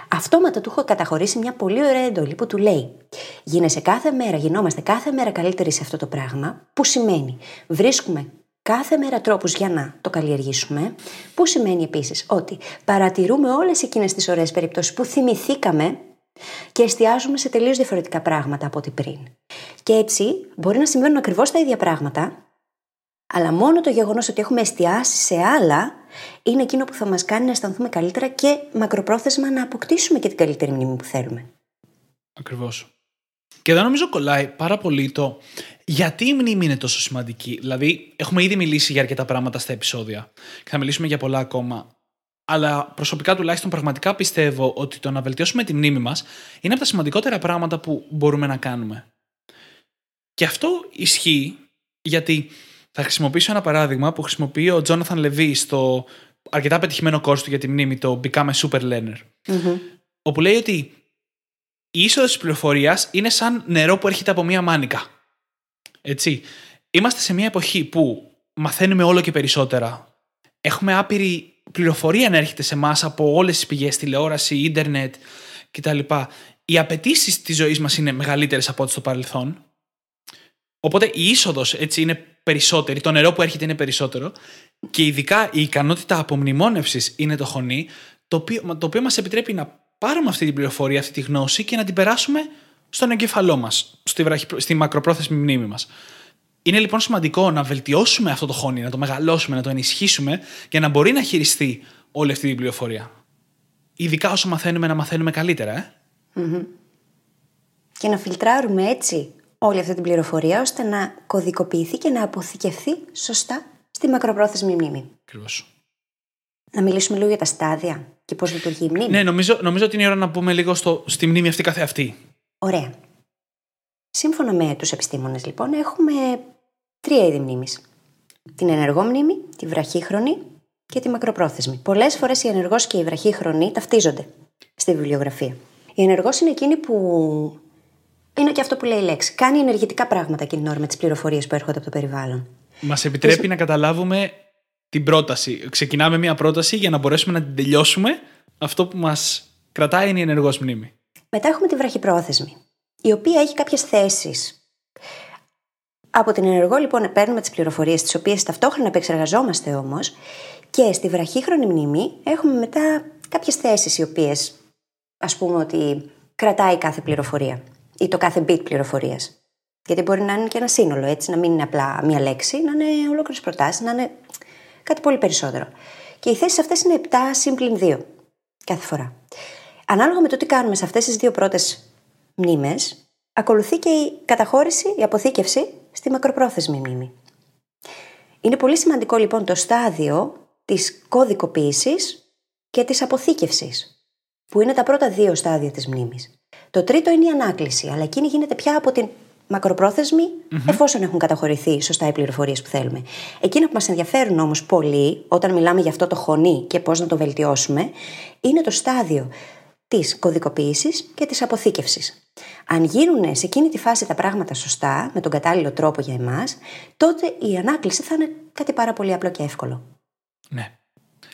Αυτόματα του έχω καταχωρήσει μια πολύ ωραία εντολή που του λέει: Γίνεσαι κάθε μέρα, γινόμαστε κάθε μέρα καλύτεροι σε αυτό το πράγμα, που σημαίνει βρίσκουμε κάθε μέρα τρόπους για να το καλλιεργήσουμε, που σημαίνει επίσης ότι παρατηρούμε όλες εκείνες τις ωραίες περιπτώσεις που θυμηθήκαμε και εστιάζουμε σε τελείως διαφορετικά πράγματα από ό,τι πριν. Και έτσι μπορεί να συμβαίνουν ακριβώς τα ίδια πράγματα, αλλά μόνο το γεγονός ότι έχουμε εστιάσει σε άλλα είναι εκείνο που θα μας κάνει να αισθανθούμε καλύτερα και μακροπρόθεσμα να αποκτήσουμε και την καλύτερη μνήμη που θέλουμε. Ακριβώς. Και εδώ νομίζω κολλάει πάρα πολύ το γιατί η μνήμη είναι τόσο σημαντική. Δηλαδή, έχουμε ήδη μιλήσει για αρκετά πράγματα στα επεισόδια και θα μιλήσουμε για πολλά ακόμα. Αλλά προσωπικά τουλάχιστον πραγματικά πιστεύω ότι το να βελτιώσουμε τη μνήμη μας είναι από τα σημαντικότερα πράγματα που μπορούμε να κάνουμε. Και αυτό ισχύει γιατί θα χρησιμοποιήσω ένα παράδειγμα που χρησιμοποιεί ο Τζόναθαν Λεβί στο αρκετά πετυχημένο κόρς του για τη μνήμη, το Become a Super Learner. Όπου λέει ότι η είσοδος της πληροφορίας είναι σαν νερό που έρχεται από μία μάνικα. Έτσι. Είμαστε σε μια εποχή που μαθαίνουμε όλο και περισσότερα. Έχουμε άπειρη πληροφορία να έρχεται σε εμάς από όλες τις πηγές, τηλεόραση, ίντερνετ κτλ. Οι απαιτήσεις της ζωής μας είναι μεγαλύτερες από ό,τι στο παρελθόν. Οπότε η είσοδος έτσι είναι περισσότερη, το νερό που έρχεται είναι περισσότερο και ειδικά η ικανότητα απομνημόνευσης είναι το χωνί, το οποίο, το οποίο μας επιτρέπει να πάρουμε αυτή την πληροφορία, αυτή τη γνώση και να την περάσουμε στον εγκέφαλό μας, στη, στη μακροπρόθεσμη μνήμη μας. Είναι λοιπόν σημαντικό να βελτιώσουμε αυτό το χώνι, να το μεγαλώσουμε, να το ενισχύσουμε για να μπορεί να χειριστεί όλη αυτή την πληροφορία. Ειδικά όσο μαθαίνουμε να μαθαίνουμε καλύτερα, ε. mm Και να φιλτράρουμε έτσι όλη αυτή την πληροφορία ώστε να κωδικοποιηθεί και να αποθηκευθεί σωστά στη μακροπρόθεσμη μνήμη. Ακριβώς. Να μιλήσουμε λίγο για τα στάδια και πώς λειτουργεί η μνήμη. Ναι, νομίζω, νομίζω ότι είναι η ώρα να πούμε λίγο στο, στη μνήμη αυτή καθεαυτή. Ωραία. Σύμφωνα με τους επιστήμονες λοιπόν έχουμε τρία είδη μνήμης. Την ενεργό μνήμη, τη βραχύχρονη και τη μακροπρόθεσμη. Πολλές φορές η ενεργός και η βραχύχρονη ταυτίζονται στη βιβλιογραφία. Η ενεργός είναι εκείνη που είναι και αυτό που λέει η λέξη. Κάνει ενεργητικά πράγματα εκείνη την ώρα με τις πληροφορίες που έρχονται από το περιβάλλον. Μας επιτρέπει να καταλάβουμε την πρόταση. Ξεκινάμε μια πρόταση για να μπορέσουμε να την τελειώσουμε. Αυτό που μας κρατάει είναι η ενεργός μνήμη. Μετά έχουμε τη βραχυπρόθεσμη, η οποία έχει κάποιες θέσεις. Από την ενεργό λοιπόν παίρνουμε τις πληροφορίες, τις οποίες ταυτόχρονα επεξεργαζόμαστε όμως, και στη βραχύχρονη μνήμη έχουμε μετά κάποιες θέσεις οι οποίες ας πούμε ότι κρατάει κάθε πληροφορία ή το κάθε bit πληροφορίας. Γιατί μπορεί να είναι και ένα σύνολο, έτσι, να μην είναι απλά μία λέξη, να είναι ολόκληρες προτάσεις, να είναι κάτι πολύ περισσότερο. Και οι θέσεις αυτές είναι 7 συμπλην 2 κάθε φορά. Ανάλογα με το τι κάνουμε σε αυτές τις δύο πρώτες μνήμες, ακολουθεί και η καταχώρηση, η αποθήκευση στη μακροπρόθεσμη μνήμη. Είναι πολύ σημαντικό λοιπόν το στάδιο της κωδικοποίησης και της αποθήκευσης, που είναι τα πρώτα δύο στάδια της μνήμης. Το τρίτο είναι η ανάκληση, αλλά εκείνη γίνεται πια από την μακροπρόθεσμη, εφόσον έχουν καταχωρηθεί σωστά οι πληροφορίες που θέλουμε. Εκείνα που μας ενδιαφέρουν όμως πολύ, όταν μιλάμε για αυτό το χωνί και πώς να το βελτιώσουμε, είναι το στάδιο της κωδικοποίησης και της αποθήκευσης. Αν γίνουν σε εκείνη τη φάση τα πράγματα σωστά, με τον κατάλληλο τρόπο για εμάς, τότε η ανάκληση θα είναι κάτι πάρα πολύ απλό και εύκολο. Ναι.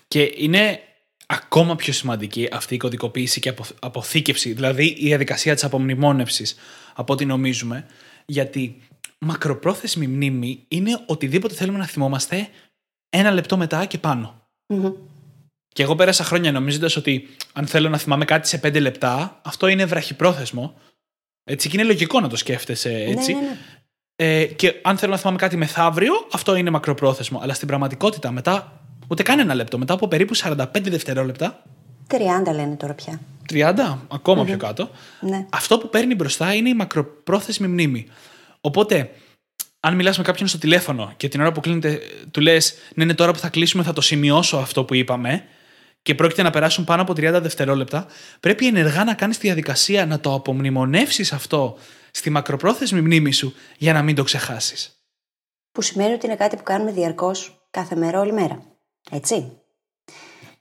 Και είναι ακόμα πιο σημαντική αυτή η κωδικοποίηση και αποθήκευση, δηλαδή η διαδικασία της απομνημόνευσης από ό,τι νομίζουμε, γιατί μακροπρόθεσμη μνήμη είναι οτιδήποτε θέλουμε να θυμόμαστε ένα λεπτό μετά και πάνω. Και εγώ πέρασα χρόνια νομίζοντας ότι αν θέλω να θυμάμαι κάτι σε πέντε λεπτά, αυτό είναι βραχυπρόθεσμο. Έτσι, και είναι λογικό να το σκέφτεσαι Ναι, έτσι. Ε, και αν θέλω να θυμάμαι κάτι μεθαύριο, αυτό είναι μακροπρόθεσμο. Αλλά στην πραγματικότητα, μετά ούτε καν ένα λεπτό, μετά από περίπου 45 δευτερόλεπτα, 30 λένε τώρα πια. 30, ακομα πιο κάτω, Ναι. αυτό που παίρνει μπροστά είναι η μακροπρόθεσμη μνήμη. Οπότε, αν μιλάς με κάποιον στο τηλέφωνο και την ώρα που κλείνεται του λες ναι, ναι, τώρα που θα κλείσουμε θα το σημειώσω αυτό που είπαμε και πρόκειται να περάσουν πάνω από 30 δευτερόλεπτα, πρέπει ενεργά να κάνεις τη διαδικασία να το απομνημονεύσεις αυτό στη μακροπρόθεσμη μνήμη σου για να μην το ξεχάσεις. Που σημαίνει ότι είναι κάτι που κάνουμε διαρκώς κάθε μέρα, όλη μέρα. Έτσι.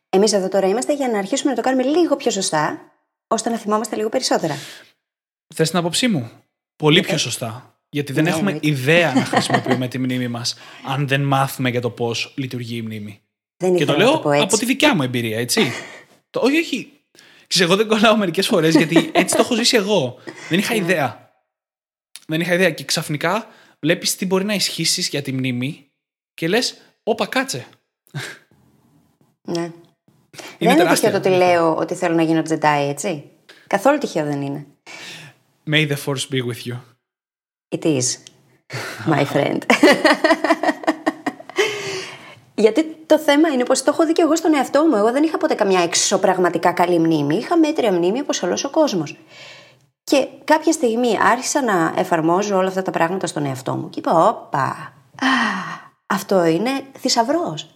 Εμείς εδώ τώρα είμαστε για να αρχίσουμε να το κάνουμε λίγο πιο σωστά, ώστε να θυμόμαστε λίγο περισσότερα. Θες την άποψή μου; Πολύ πιο σωστά. Γιατί δεν Ναι, έχουμε εννοείται. ιδέα να [laughs] χρησιμοποιούμε τη μνήμη μας αν δεν μάθουμε για το πώς λειτουργεί η μνήμη. Δεν Και το ήθελα να λέω το πω έτσι. από τη δικιά μου εμπειρία, έτσι. το, όχι, όχι. Ξέρεις, εγώ δεν κολλάω μερικές φορές γιατί έτσι το έχω ζήσει εγώ. Δεν είχα ιδέα. Δεν είχα ιδέα. Και ξαφνικά βλέπεις τι μπορεί να ισχύσει για τη μνήμη και λες, Όπα, κάτσε. Ναι. Είναι δεν είναι τεράστια. τυχαίο το ότι λέω ότι θέλω να γίνω Jedi, έτσι. Καθόλου τυχαίο δεν είναι. May the force be with you. It is, my friend. [laughs] Γιατί το θέμα είναι πως το έχω δει και εγώ στον εαυτό μου. Εγώ δεν είχα ποτέ καμιά εξωπραγματικά καλή μνήμη. Είχα μέτρια μνήμη όπως όλος ο κόσμος. Και κάποια στιγμή άρχισα να εφαρμόζω όλα αυτά τα πράγματα στον εαυτό μου και είπα: Όπα, α, αυτό είναι θησαυρός.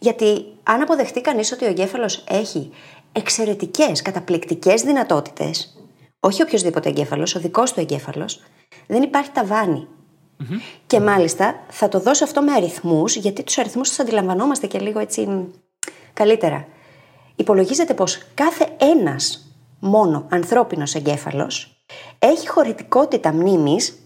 Γιατί αν αποδεχτεί κανείς ότι ο εγκέφαλος έχει εξαιρετικές, καταπληκτικές δυνατότητες, όχι οποιοδήποτε εγκέφαλος, ο δικός του εγκέφαλος, δεν υπάρχει ταβάνι. Και μάλιστα θα το δώσω αυτό με αριθμούς, γιατί τους αριθμούς τους αντιλαμβανόμαστε και λίγο έτσι μ, καλύτερα. Υπολογίζεται πως κάθε ένας μόνο ανθρώπινος εγκέφαλος έχει χωρητικότητα μνήμης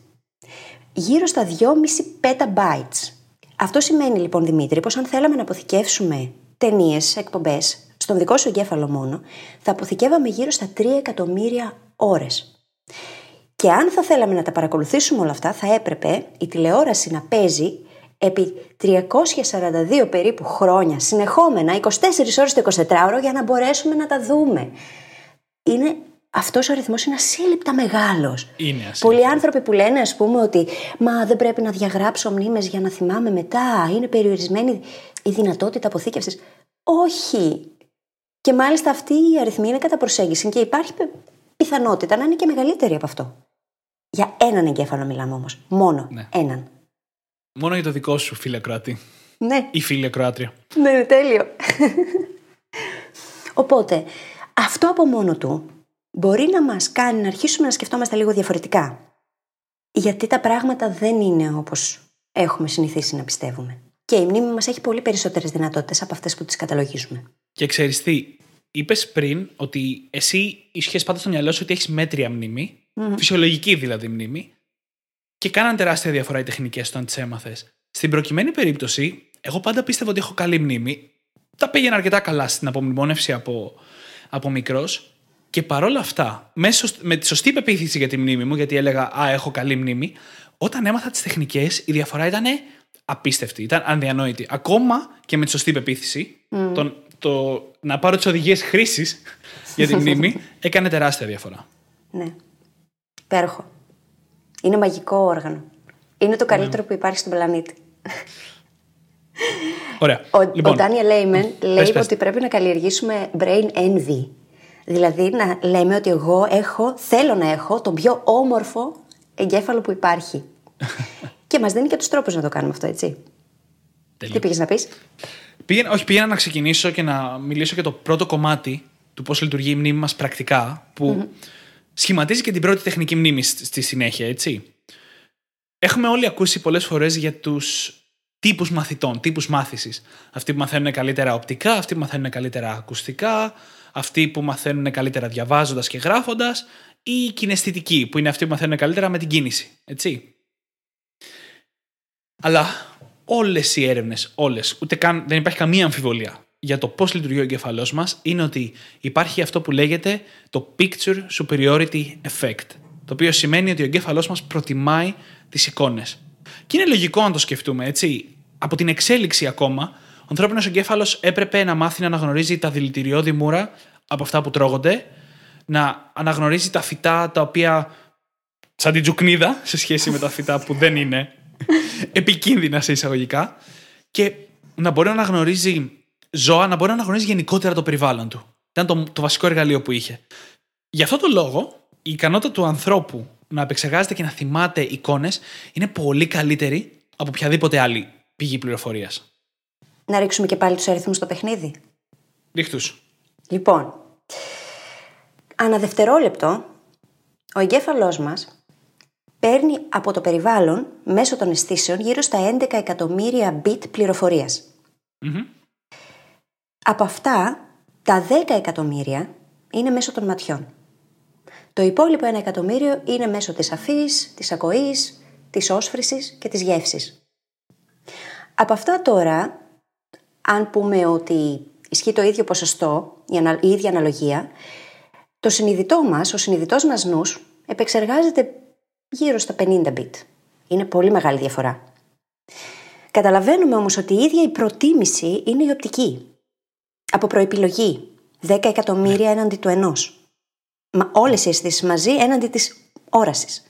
γύρω στα 2,5 petabytes. Αυτό σημαίνει λοιπόν, Δημήτρη, πως αν θέλαμε να αποθηκεύσουμε ταινίες, εκπομπές, στον δικό σου εγκέφαλο μόνο, θα αποθηκεύαμε γύρω στα 3 εκατομμύρια ώρες. Και αν θα θέλαμε να τα παρακολουθήσουμε όλα αυτά, θα έπρεπε η τηλεόραση να παίζει επί 342 περίπου χρόνια, συνεχόμενα, 24 ώρες το 24ωρο, για να μπορέσουμε να τα δούμε. Είναι, αυτός ο αριθμός είναι ασύλληπτα μεγάλος. Είναι ασύλληπτα. Πολλοί άνθρωποι που λένε, ας πούμε, ότι «Μα δεν πρέπει να διαγράψω μνήμες για να θυμάμαι μετά, είναι περιορισμένη η δυνατότητα αποθήκευσης». Όχι. Και μάλιστα αυτή η αριθμή είναι κατά προσέγγιση και υπάρχει πι- πιθανότητα να είναι και μεγαλύτερη από αυτό. Για έναν εγκέφαλο μιλάμε όμως. Μόνο Ναι. έναν. Μόνο για το δικό σου, φίλε Κροατή. Ναι, Ή φίλε Κροάτρια. ναι, είναι τέλειο. [laughs] Οπότε, αυτό από μόνο του μπορεί να μας κάνει να αρχίσουμε να σκεφτόμαστε λίγο διαφορετικά. Γιατί τα πράγματα δεν είναι όπως έχουμε συνηθίσει να πιστεύουμε. Και η μνήμη μας έχει πολύ περισσότερες δυνατότητες από αυτές που τις καταλογίζουμε. Και ξέρεις τι, είπες πριν ότι εσύ είχες πάντα στο μυαλό σου ότι έχεις μέτρια μνήμη, φυσιολογική δηλαδή μνήμη, και κάναν τεράστια διαφορά οι τεχνικές όταν τις έμαθες. Στην προκειμένη περίπτωση, εγώ πάντα πίστευα ότι έχω καλή μνήμη. Τα πήγαινα αρκετά καλά στην απομνημόνευση από, από μικρός. Και παρόλα αυτά, μέσω, με τη σωστή πεποίθηση για τη μνήμη μου, γιατί έλεγα Α, έχω καλή μνήμη, όταν έμαθα τις τεχνικές, η διαφορά ήταν απίστευτη, ήταν αδιανόητη. Ακόμα και με τη σωστή πεποίθηση, τον, το, να πάρω τις οδηγίες χρήσης [laughs] για τη μνήμη, έκανε τεράστια διαφορά. Ναι. Υπέροχο. Είναι μαγικό όργανο. Είναι το καλύτερο που υπάρχει στον πλανήτη. Ωραία. Ο, λοιπόν, ο Daniel Layman λέει πες. ότι πρέπει να καλλιεργήσουμε brain envy. Δηλαδή να λέμε ότι εγώ έχω, θέλω να έχω τον πιο όμορφο εγκέφαλο που υπάρχει. [laughs] και μας δίνει και τους τρόπους να το κάνουμε αυτό, έτσι. τέλειο. Τι πήγες να πεις; Πήγαινα, όχι, πήγαινα να ξεκινήσω και να μιλήσω για το πρώτο κομμάτι του πώς λειτουργεί η μνήμη μας πρακτικά, που σχηματίζει και την πρώτη τεχνική μνήμη στη στη συνέχεια, έτσι. Έχουμε όλοι ακούσει πολλές φορές για τους τύπους μαθητών, τύπους μάθησης. Αυτοί που μαθαίνουν καλύτερα οπτικά, αυτοί που μαθαίνουν καλύτερα ακουστικά, αυτοί που μαθαίνουν καλύτερα διαβάζοντας και γράφοντας, ή οι κιναισθητικοί, που είναι αυτοί που μαθαίνουν καλύτερα με την κίνηση. Έτσι. Αλλά όλες οι έρευνες, όλες, ούτε καν δεν υπάρχει καμία αμφιβολία για το πώς λειτουργεί ο εγκέφαλό μας, είναι ότι υπάρχει αυτό που λέγεται το picture superiority effect. Το οποίο σημαίνει ότι ο εγκέφαλός μας προτιμάει τις εικόνες. Και είναι λογικό να το σκεφτούμε, έτσι. Από την εξέλιξη ακόμα, ο ανθρώπινος εγκέφαλος έπρεπε να μάθει να αναγνωρίζει τα δηλητηριώδη μούρα από αυτά που τρώγονται, να αναγνωρίζει τα φυτά τα οποία. σαν την τζουκνίδα σε σχέση με τα φυτά που δεν είναι [laughs] επικίνδυνα σε εισαγωγικά και να μπορεί να αναγνωρίζει ζώα, να μπορεί να αναγνωρίζει γενικότερα το περιβάλλον του. Ήταν το, το βασικό εργαλείο που είχε. Γι' αυτό το λόγο, η ικανότητα του ανθρώπου να επεξεργάζεται και να θυμάται εικόνες είναι πολύ καλύτερη από οποιαδήποτε άλλη πηγή πληροφορίας. Να ρίξουμε και πάλι τους αριθμούς στο παιχνίδι. Ρίχτου. Λοιπόν, ανά δευτερόλεπτο, ο εγκέφαλός μας παίρνει από το περιβάλλον μέσω των αισθήσεων γύρω στα 11 εκατομμύρια bit πληροφορίας. Από αυτά, τα 10 εκατομμύρια είναι μέσω των ματιών. Το υπόλοιπο 1 εκατομμύριο είναι μέσω της αφής, της ακοής, της όσφρησης και της γεύσης. Από αυτά τώρα, αν πούμε ότι ισχύει το ίδιο ποσοστό, η, ανα- η ίδια αναλογία, το συνειδητό μας, ο συνειδητός μας νους, επεξεργάζεται γύρω στα 50 bit. Είναι πολύ μεγάλη διαφορά. Καταλαβαίνουμε όμως ότι η ίδια η προτίμηση είναι η οπτική. Από προεπιλογή. 10 εκατομμύρια έναντι του ενός. Μα όλες οι αισθήσεις μαζί έναντι της όρασης.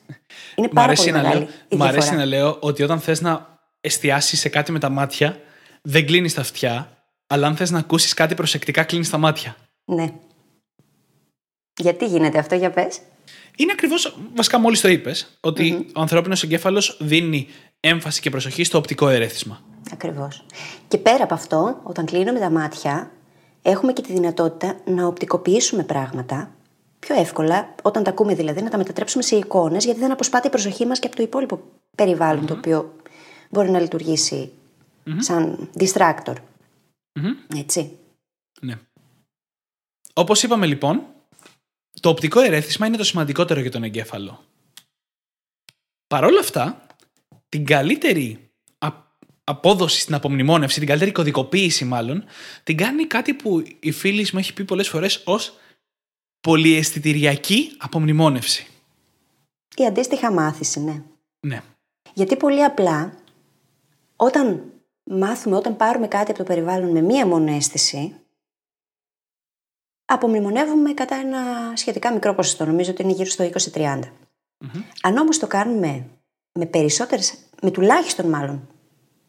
Είναι Μ' πάρα αρέσει, πολύ να μεγάλη λέω, η μ' αρέσει διαφορά. να λέω ότι όταν θες να εστιάσεις σε κάτι με τα μάτια, δεν κλείνεις τα αυτιά, αλλά αν θες να ακούσεις κάτι προσεκτικά, κλείνεις τα μάτια. Ναι. Γιατί γίνεται αυτό, για πες. Είναι ακριβώς, βασικά μόλις το είπες, ότι ο ανθρώπινος εγκέφαλος δίνει έμφαση και προσοχή στο οπτικό ερέθισμα. Ακριβώς. Και πέρα από αυτό, όταν κλείνουμε τα μάτια, έχουμε και τη δυνατότητα να οπτικοποιήσουμε πράγματα πιο εύκολα, όταν τα ακούμε δηλαδή, να τα μετατρέψουμε σε εικόνες, γιατί δεν αποσπάται η προσοχή μας και από το υπόλοιπο περιβάλλον, το οποίο μπορεί να λειτουργήσει σαν distractor. Έτσι. Ναι. Όπως είπαμε λοιπόν, το οπτικό ερέθισμα είναι το σημαντικότερο για τον εγκέφαλο. Παρ' όλα αυτά, την καλύτερη α- απόδοση στην απομνημόνευση, την καλύτερη κωδικοποίηση μάλλον, την κάνει κάτι που η φίλη μου έχει πει πολλές φορές ως πολυαισθητηριακή απομνημόνευση. Η αντίστοιχα μάθηση, ναι. Ναι. Γιατί πολύ απλά, όταν μάθουμε, όταν πάρουμε κάτι από το περιβάλλον με μία μόνο αίσθηση, απομνημονεύουμε κατά ένα σχετικά μικρό ποσοστό. Νομίζω ότι είναι γύρω στο 20-30. Αν όμως το κάνουμε με περισσότερες, με τουλάχιστον μάλλον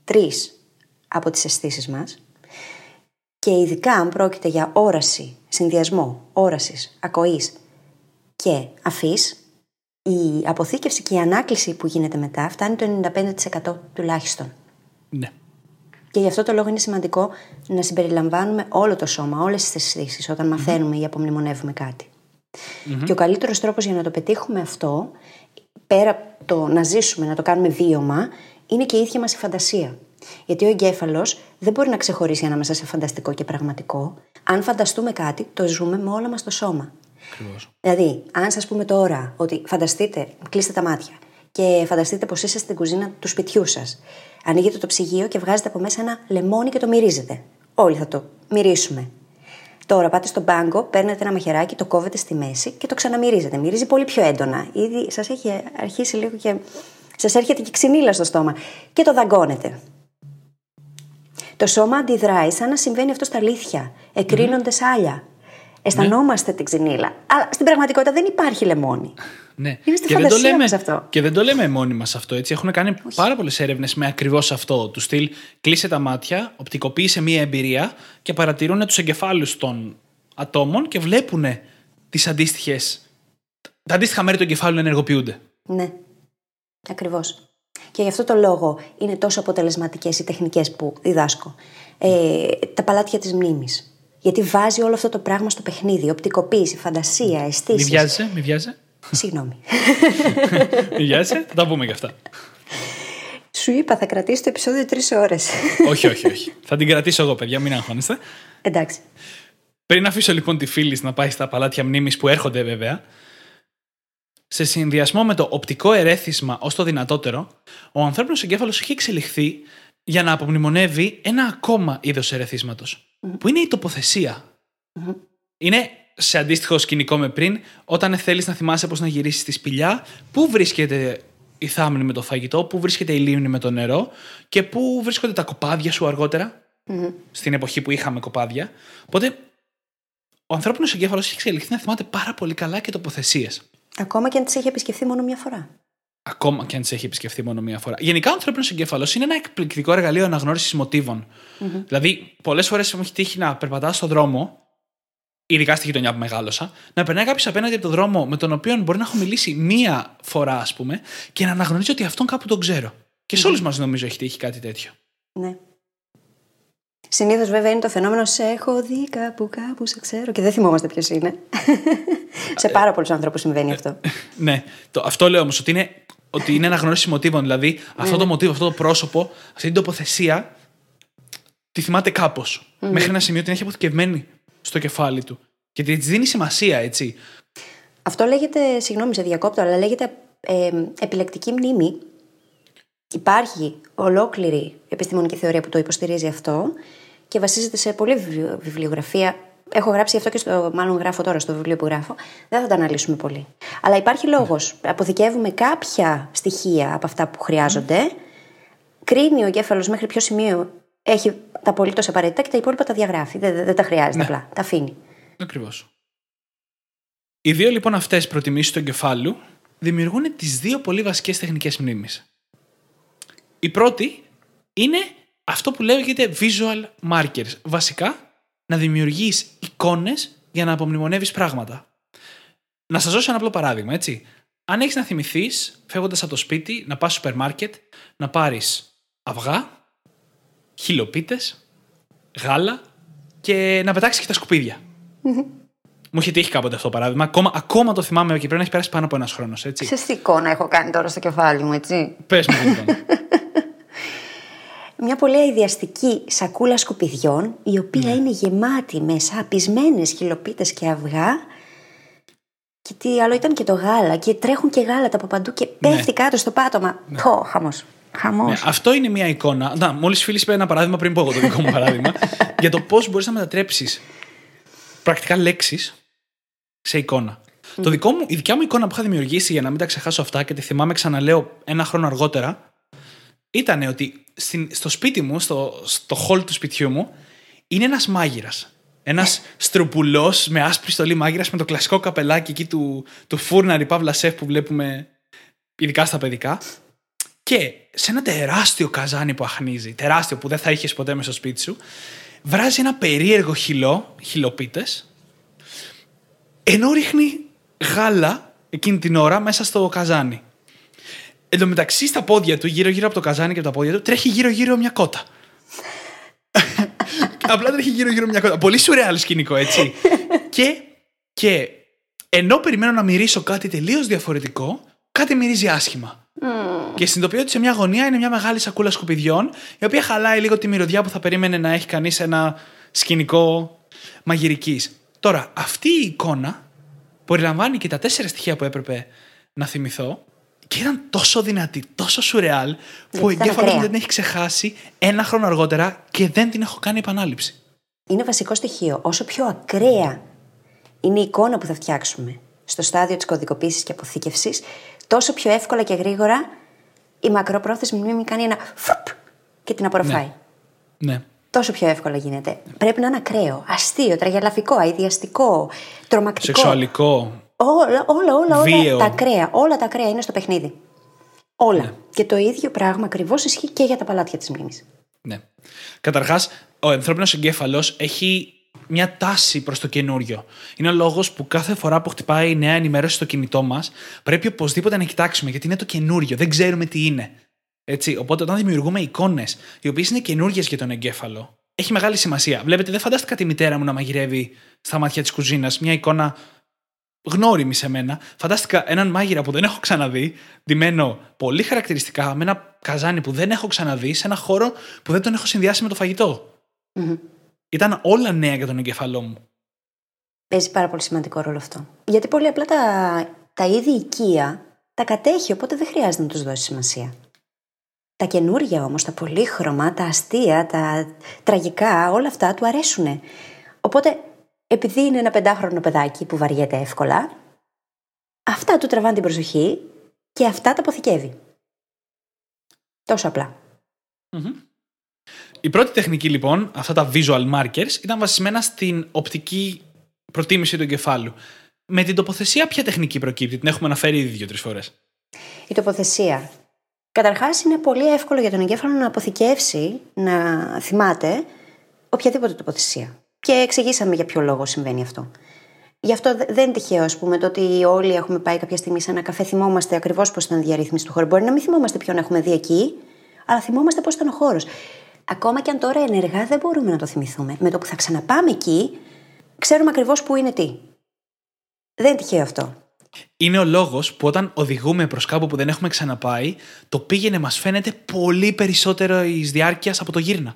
τρεις από τις αισθήσεις μας και ειδικά αν πρόκειται για όραση, συνδυασμό όρασης, ακοής και αφής, η αποθήκευση και η ανάκληση που γίνεται μετά φτάνει το 95% τουλάχιστον. Ναι. Και γι' αυτό το λόγο είναι σημαντικό να συμπεριλαμβάνουμε όλο το σώμα, όλες τις αισθήσεις όταν μαθαίνουμε ή απομνημονεύουμε κάτι. Και ο καλύτερος τρόπος για να το πετύχουμε αυτό, πέρα από το να ζήσουμε, να το κάνουμε βίωμα, είναι και η ίδια μας η φαντασία. Γιατί ο εγκέφαλος δεν μπορεί να ξεχωρίσει ανάμεσα σε φανταστικό και πραγματικό. Αν φανταστούμε κάτι, το ζούμε με όλα μας το σώμα. Ακριβώς. Δηλαδή, αν σας πούμε τώρα ότι φανταστείτε, κλείστε τα μάτια και φανταστείτε πως είστε στην κουζίνα του σπιτιού σας. Ανοίγετε το ψυγείο και βγάζετε από μέσα ένα λεμόνι και το μυρίζετε. Όλοι θα το μυρίσουμε. Τώρα πάτε στον πάγκο, παίρνετε ένα μαχαιράκι, το κόβετε στη μέση και το ξαναμυρίζετε. Μυρίζει πολύ πιο έντονα. Ήδη σας έχει αρχίσει λίγο και. Σας έρχεται και ξυνήλα στο στόμα. Και το δαγκώνετε. Το σώμα αντιδράει σαν να συμβαίνει αυτό στα αλήθεια. Εκρίνονται σάλια. Αισθανόμαστε την ξυνήλα. Αλλά στην πραγματικότητα δεν υπάρχει λεμόνι. Ναι. Είναι στη και, δεν το φαντασία λέμε, μας αυτό. και δεν το λέμε μόνοι μας αυτό. Έτσι. Έχουν κάνει πάρα πολλές έρευνες με ακριβώς αυτό. Του στυλ κλείσε τα μάτια, οπτικοποίησε μία εμπειρία και παρατηρούν τους εγκεφάλους των ατόμων και βλέπουν τις αντίστοιχε. Τα αντίστοιχα μέρη του εγκεφάλου να ενεργοποιούνται. Ναι. Ακριβώς. Και γι' αυτό το λόγο είναι τόσο αποτελεσματικές οι τεχνικές που διδάσκω. Ε, τα παλάτια της μνήμης. Γιατί βάζει όλο αυτό το πράγμα στο παιχνίδι. Οπτικοποίηση, φαντασία, Μη αισθήσεις. βιάζεσαι, μη βιάζεσαι. Συγγνώμη. [laughs] Μη βιάζεσαι, θα τα πούμε και αυτά. Σου είπα, θα κρατήσει το επεισόδιο τρεις ώρες. [laughs] όχι, όχι, όχι. [laughs] Θα την κρατήσω εγώ, παιδιά, μην αγχώνεστε. Εντάξει. Πριν αφήσω λοιπόν τη φίλη να πάει στα παλάτια μνήμης που έρχονται βέβαια, σε συνδυασμό με το οπτικό ερέθισμα ως το δυνατότερο, ο ανθρώπινος εγκέφαλος έχει εξελιχθεί για να απομνημονεύει ένα ακόμα είδος ερεθίσματος, που είναι η τοποθεσία. Είναι σε αντίστοιχο σκηνικό με πριν, όταν θέλεις να θυμάσαι πώς να γυρίσεις τη σπηλιά, πού βρίσκεται η θάμνη με το φαγητό, πού βρίσκεται η λίμνη με το νερό και πού βρίσκονται τα κοπάδια σου αργότερα, στην εποχή που είχαμε κοπάδια. Οπότε ο ανθρώπινος εγκέφαλος έχει εξελιχθεί να θυμάται πάρα πολύ καλά και τοποθεσίες. Ακόμα και αν τις έχει επισκεφθεί μόνο μια φορά. Ακόμα και αν τι έχει επισκεφθεί μόνο μία φορά. Γενικά, ο ανθρώπινος εγκέφαλος είναι ένα εκπληκτικό εργαλείο αναγνώρισης μοτίβων. Δηλαδή, πολλές φορές μου έχει τύχει να περπατά στον δρόμο, ειδικά στη γειτονιά που μεγάλωσα, να περνάει κάποιος απέναντι από τον δρόμο με τον οποίο μπορεί να έχω μιλήσει μία φορά, ας πούμε, και να αναγνωρίζει ότι αυτόν κάπου τον ξέρω. Και σε όλους μας νομίζω έχει τύχει κάτι τέτοιο. Ναι. Συνήθως βέβαια είναι το φαινόμενο σε έχω δει κάπου, κάπου σε ξέρω και δεν θυμόμαστε ποιος είναι. [laughs] σε πάρα πολλούς ανθρώπους συμβαίνει αυτό. ναι, το, αυτό λέω όμως, ότι είναι, ότι είναι αναγνώριση μοτίβων. Δηλαδή, αυτό το μοτίβο, αυτό το πρόσωπο, αυτή την τοποθεσία, τη θυμάται κάπως. Μέχρι ένα σημείο την έχει αποθηκευμένη στο κεφάλι του. Και τη δίνει σημασία, έτσι. Αυτό λέγεται, συγγνώμη σε διακόπτω, αλλά λέγεται ε, επιλεκτική μνήμη. Υπάρχει ολόκληρη επιστημονική θεωρία που το υποστηρίζει αυτό και βασίζεται σε πολλή βιβλιο- βιβλιογραφία. Έχω γράψει αυτό και στο, μάλλον γράφω τώρα στο βιβλίο που γράφω. Δεν θα το αναλύσουμε πολύ. Αλλά υπάρχει λόγος. Αποθηκεύουμε κάποια στοιχεία από αυτά που χρειάζονται. Κρίνει ο εγκέφαλος μέχρι ποιο σημείο έχει τα απολύτως απαραίτητα και τα υπόλοιπα τα διαγράφει. Δεν, δεν, δεν τα χρειάζεται Ναι. απλά. Τα αφήνει. Ακριβώς. Οι δύο λοιπόν αυτές προτιμήσεις του εγκεφάλου δημιουργούν τις δύο πολύ βασικές τεχνικές μνήμη. Η πρώτη είναι αυτό που λέγεται visual markers. Βασικά, να δημιουργείς εικόνες για να απομνημονεύεις πράγματα. Να σας δώσω ένα απλό παράδειγμα, έτσι. Αν έχεις να θυμηθείς, φεύγοντας από το σπίτι, να πας στο σούπερ μάρκετ, να πάρεις αυγά, χιλοπίτε, γάλα και να πετάξεις και τα σκουπίδια. Μου είχε τύχει κάποτε αυτό το παράδειγμα. Ακόμα, ακόμα το θυμάμαι και πρέπει να έχει περάσει πάνω από ένας χρόνος. Έτσι. Σε τι εικόνα έχω κάνει τώρα στο κεφάλι μου, έτσι; Πες μου την εικόνα. [laughs] Μια πολύ αειδιαστική σακούλα σκουπιδιών, η οποία είναι γεμάτη με σαπισμένες χιλοπίτες και αυγά. Και τι άλλο ήταν και το γάλα. Και τρέχουν και γάλατα από παντού και πέφτει κάτω στο πάτωμα. Πω, χαμός. Χαμός. Ναι, αυτό είναι μια εικόνα. Να, μόλις φίλης είπε ένα παράδειγμα πριν πω εγώ το δικό μου παράδειγμα. [laughs] για το πώς μπορείς να μετατρέψεις πρακτικά λέξεις σε εικόνα. Το δικό μου, η δικιά μου εικόνα που είχα δημιουργήσει για να μην τα ξεχάσω αυτά και τη θυμάμαι ξαναλέω ένα χρόνο αργότερα, ήταν ότι στην, στο σπίτι μου, στο, στο hall του σπιτιού μου, είναι ένας μάγειρας. Ένας στρουπουλός με άσπρη στολή μάγειρας με το κλασικό καπελάκι εκεί του, του φούρναρη Παύλα Σεφ που βλέπουμε ειδικά στα παιδικά. Και σε ένα τεράστιο καζάνι που αχνίζει, τεράστιο που δεν θα είχες ποτέ μέσα στο σπίτι σου, βράζει ένα περίεργο χυλό, χυλοπίτες, ενώ ρίχνει γάλα εκείνη την ώρα μέσα στο καζάνι. Εν τω μεταξύ στα πόδια του, γύρω-γύρω από το καζάνι και από τα πόδια του, τρέχει γύρω-γύρω μια κότα. [laughs] Απλά τρέχει γύρω-γύρω μια κότα. Πολύ σουρεάλ σκηνικό, έτσι. [laughs] και, και ενώ περιμένω να μυρίσω κάτι τελείως διαφορετικό, κάτι μυρίζει άσχημα. Και συνειδητοποιώ ότι σε μια γωνία είναι μια μεγάλη σακούλα σκουπιδιών, η οποία χαλάει λίγο τη μυρωδιά που θα περίμενε να έχει κανείς ένα σκηνικό μαγειρικής. Τώρα, αυτή η εικόνα περιλαμβάνει και τα τέσσερα στοιχεία που έπρεπε να θυμηθώ και ήταν τόσο δυνατή, τόσο σουρεάλ, που ο Γιατί ήταν εγκέφαλο μου ακραία. δεν την έχει ξεχάσει ένα χρόνο αργότερα και δεν την έχω κάνει επανάληψη. Είναι βασικό στοιχείο. Όσο πιο ακραία είναι η εικόνα που θα φτιάξουμε στο στάδιο της κωδικοποίησης και αποθήκευσης, τόσο πιο εύκολα και γρήγορα η μακροπρόθεσμη μνήμη κάνει ένα φρουπ και την απορροφάει. Ναι. Τόσο πιο εύκολα γίνεται. Πρέπει να είναι ακραίο, αστείο, τραγελαφικό, αειδιαστικό, τρομακτικό. Σεξουαλικό. Όλα, όλα, όλα, όλα Βίαιο. τα ακραία. Όλα τα ακραία είναι στο παιχνίδι. Όλα. Και το ίδιο πράγμα ακριβώς ισχύει και για τα παλάτια της μνήμης. Ναι. Καταρχάς, ο ανθρώπινος εγκέφαλος έχει μια τάση προς το καινούριο. Είναι ο λόγος που κάθε φορά που χτυπάει η νέα ενημέρωση στο κινητό μας, πρέπει οπωσδήποτε να κοιτάξουμε γιατί είναι το καινούριο. Δεν ξέρουμε τι είναι. Έτσι, οπότε όταν δημιουργούμε εικόνες, οι οποίες είναι καινούργιες για τον εγκέφαλο, έχει μεγάλη σημασία. Βλέπετε, δεν φαντάστηκα τη μητέρα μου να μαγειρεύει στα μάτια της κουζίνας μια εικόνα γνώριμη σε μένα. Φαντάστηκα έναν μάγειρα που δεν έχω ξαναδεί, ντυμένο πολύ χαρακτηριστικά, με ένα καζάνι που δεν έχω ξαναδεί, σε ένα χώρο που δεν τον έχω συνδυάσει με το φαγητο Ήταν όλα νέα για τον εγκεφαλό μου. Παίζει πάρα πολύ σημαντικό ρόλο αυτό. Γιατί πολύ απλά τα, τα είδη οικία τα κατέχει, οπότε δεν χρειάζεται να τους δώσει σημασία. Τα καινούργια όμως, τα πολύχρωμα, τα αστεία, τα τραγικά, όλα αυτά του αρέσουν. Οπότε, επειδή είναι ένα πεντάχρονο παιδάκι που βαριέται εύκολα, αυτά του τραβάνε την προσοχή και αυτά τα αποθηκεύει. Τόσο Η πρώτη τεχνική λοιπόν, αυτά τα visual markers, ήταν βασισμένα στην οπτική προτίμηση του εγκεφάλου. Με την τοποθεσία, ποια τεχνική προκύπτει, την έχουμε αναφέρει ήδη δύο-τρεις φορές. Η τοποθεσία. Καταρχάς, είναι πολύ εύκολο για τον εγκέφαλο να αποθηκεύσει, να θυμάται οποιαδήποτε τοποθεσία. Και εξηγήσαμε για ποιο λόγο συμβαίνει αυτό. Γι' αυτό δεν είναι τυχαίο, ας πούμε, το ότι όλοι έχουμε πάει κάποια στιγμή σε ένα καφέ, θυμόμαστε ακριβώς πώς ήταν η διαρρύθμιση του χώρου. Μπορεί να μην θυμόμαστε ποιον έχουμε δει εκεί, αλλά θυμόμαστε πώς ήταν ο χώρος. Ακόμα και αν τώρα ενεργά δεν μπορούμε να το θυμηθούμε. Με το που θα ξαναπάμε εκεί, ξέρουμε ακριβώς πού είναι τι. Δεν είναι τυχαίο αυτό. Είναι ο λόγος που όταν οδηγούμε προς κάπου που δεν έχουμε ξαναπάει, το πήγαινε μας φαίνεται πολύ περισσότερο εις διάρκειας από το γυρνα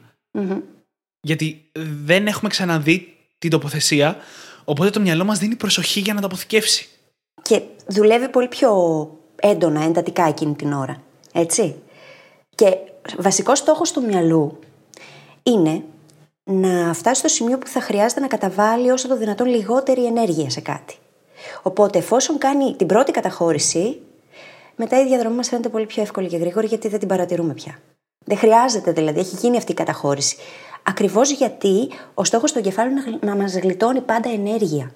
Γιατί δεν έχουμε ξαναδεί την τοποθεσία, οπότε το μυαλό μας δίνει προσοχή για να το αποθηκεύσει. Και δουλεύει πολύ πιο έντονα, εντατικά εκείνη την ώρα. Έτσι. Και βασικός στόχος του μυαλού είναι να φτάσει στο σημείο που θα χρειάζεται να καταβάλει όσο το δυνατόν λιγότερη ενέργεια σε κάτι. Οπότε, εφόσον κάνει την πρώτη καταχώρηση, μετά η διαδρομή μας φαίνεται πολύ πιο εύκολη και γρήγορη γιατί δεν την παρατηρούμε πια. Δεν χρειάζεται δηλαδή, έχει γίνει αυτή η καταχώρηση. Ακριβώς γιατί ο στόχος του εγκεφάλου είναι να μας γλιτώνει πάντα ενέργεια.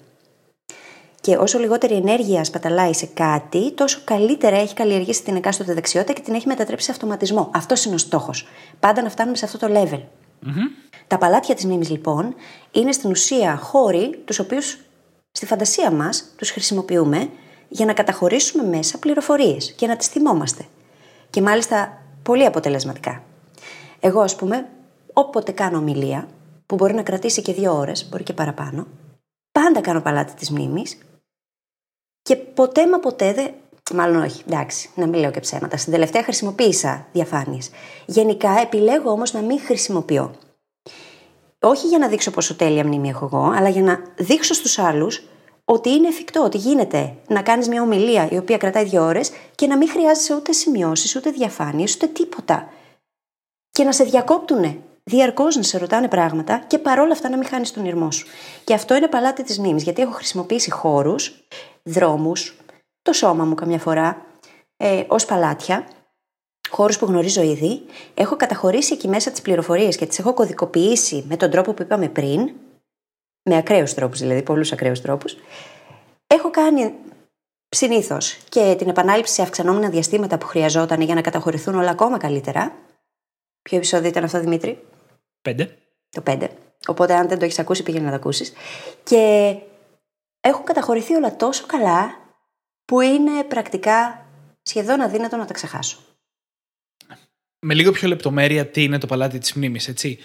Και όσο λιγότερη ενέργεια σπαταλάει σε κάτι, τόσο καλύτερα έχει καλλιεργήσει την εκάστοτε δεξιότητα και την έχει μετατρέψει σε αυτοματισμό. Αυτός είναι ο στόχος. Πάντα να φτάνουμε σε αυτό το level. Τα παλάτια της μνήμης, λοιπόν, είναι στην ουσία χώροι τους οποίους στη φαντασία μας τους χρησιμοποιούμε για να καταχωρήσουμε μέσα πληροφορίες και να τις θυμόμαστε. Και μάλιστα πολύ αποτελεσματικά. Εγώ, ας πούμε, όποτε κάνω ομιλία, που μπορεί να κρατήσει και δύο ώρες, μπορεί και παραπάνω, πάντα κάνω παλάτι της μνήμης και ποτέ μα ποτέ δεν. Μάλλον όχι, εντάξει, να μην λέω και ψέματα. Στην τελευταία χρησιμοποίησα διαφάνειες. Γενικά επιλέγω όμως να μην χρησιμοποιώ όχι για να δείξω πόσο τέλεια μνήμη έχω εγώ, αλλά για να δείξω στους άλλους ότι είναι εφικτό, ότι γίνεται να κάνεις μια ομιλία η οποία κρατάει δύο ώρες και να μην χρειάζεσαι ούτε σημειώσεις, ούτε διαφάνειες, ούτε τίποτα. Και να σε διακόπτουν διαρκώς να σε ρωτάνε πράγματα και παρόλα αυτά να μην χάνεις τον ήρμό σου. Και αυτό είναι παλάτι της μνήμης, γιατί έχω χρησιμοποιήσει χώρους, δρόμους, το σώμα μου καμιά φορά, ε, ως παλάτια χώρους που γνωρίζω ήδη, έχω καταχωρήσει εκεί μέσα τις πληροφορίες και τις έχω κωδικοποιήσει με τον τρόπο που είπαμε πριν, με ακραίους τρόπους δηλαδή, πολλούς ακραίους τρόπους. Έχω κάνει συνήθως και την επανάληψη σε αυξανόμενα διαστήματα που χρειαζόταν για να καταχωρηθούν όλα ακόμα καλύτερα. Ποιο επεισόδιο ήταν αυτό, Δημήτρη; Πέντε. Το πέντε. Οπότε, αν δεν το έχεις ακούσει, πήγαινε να το ακούσεις. Και έχουν καταχωρηθεί όλα τόσο καλά που είναι πρακτικά σχεδόν αδύνατο να τα ξεχάσω με λίγο πιο λεπτομέρεια τι είναι το παλάτι της μνήμης, έτσι.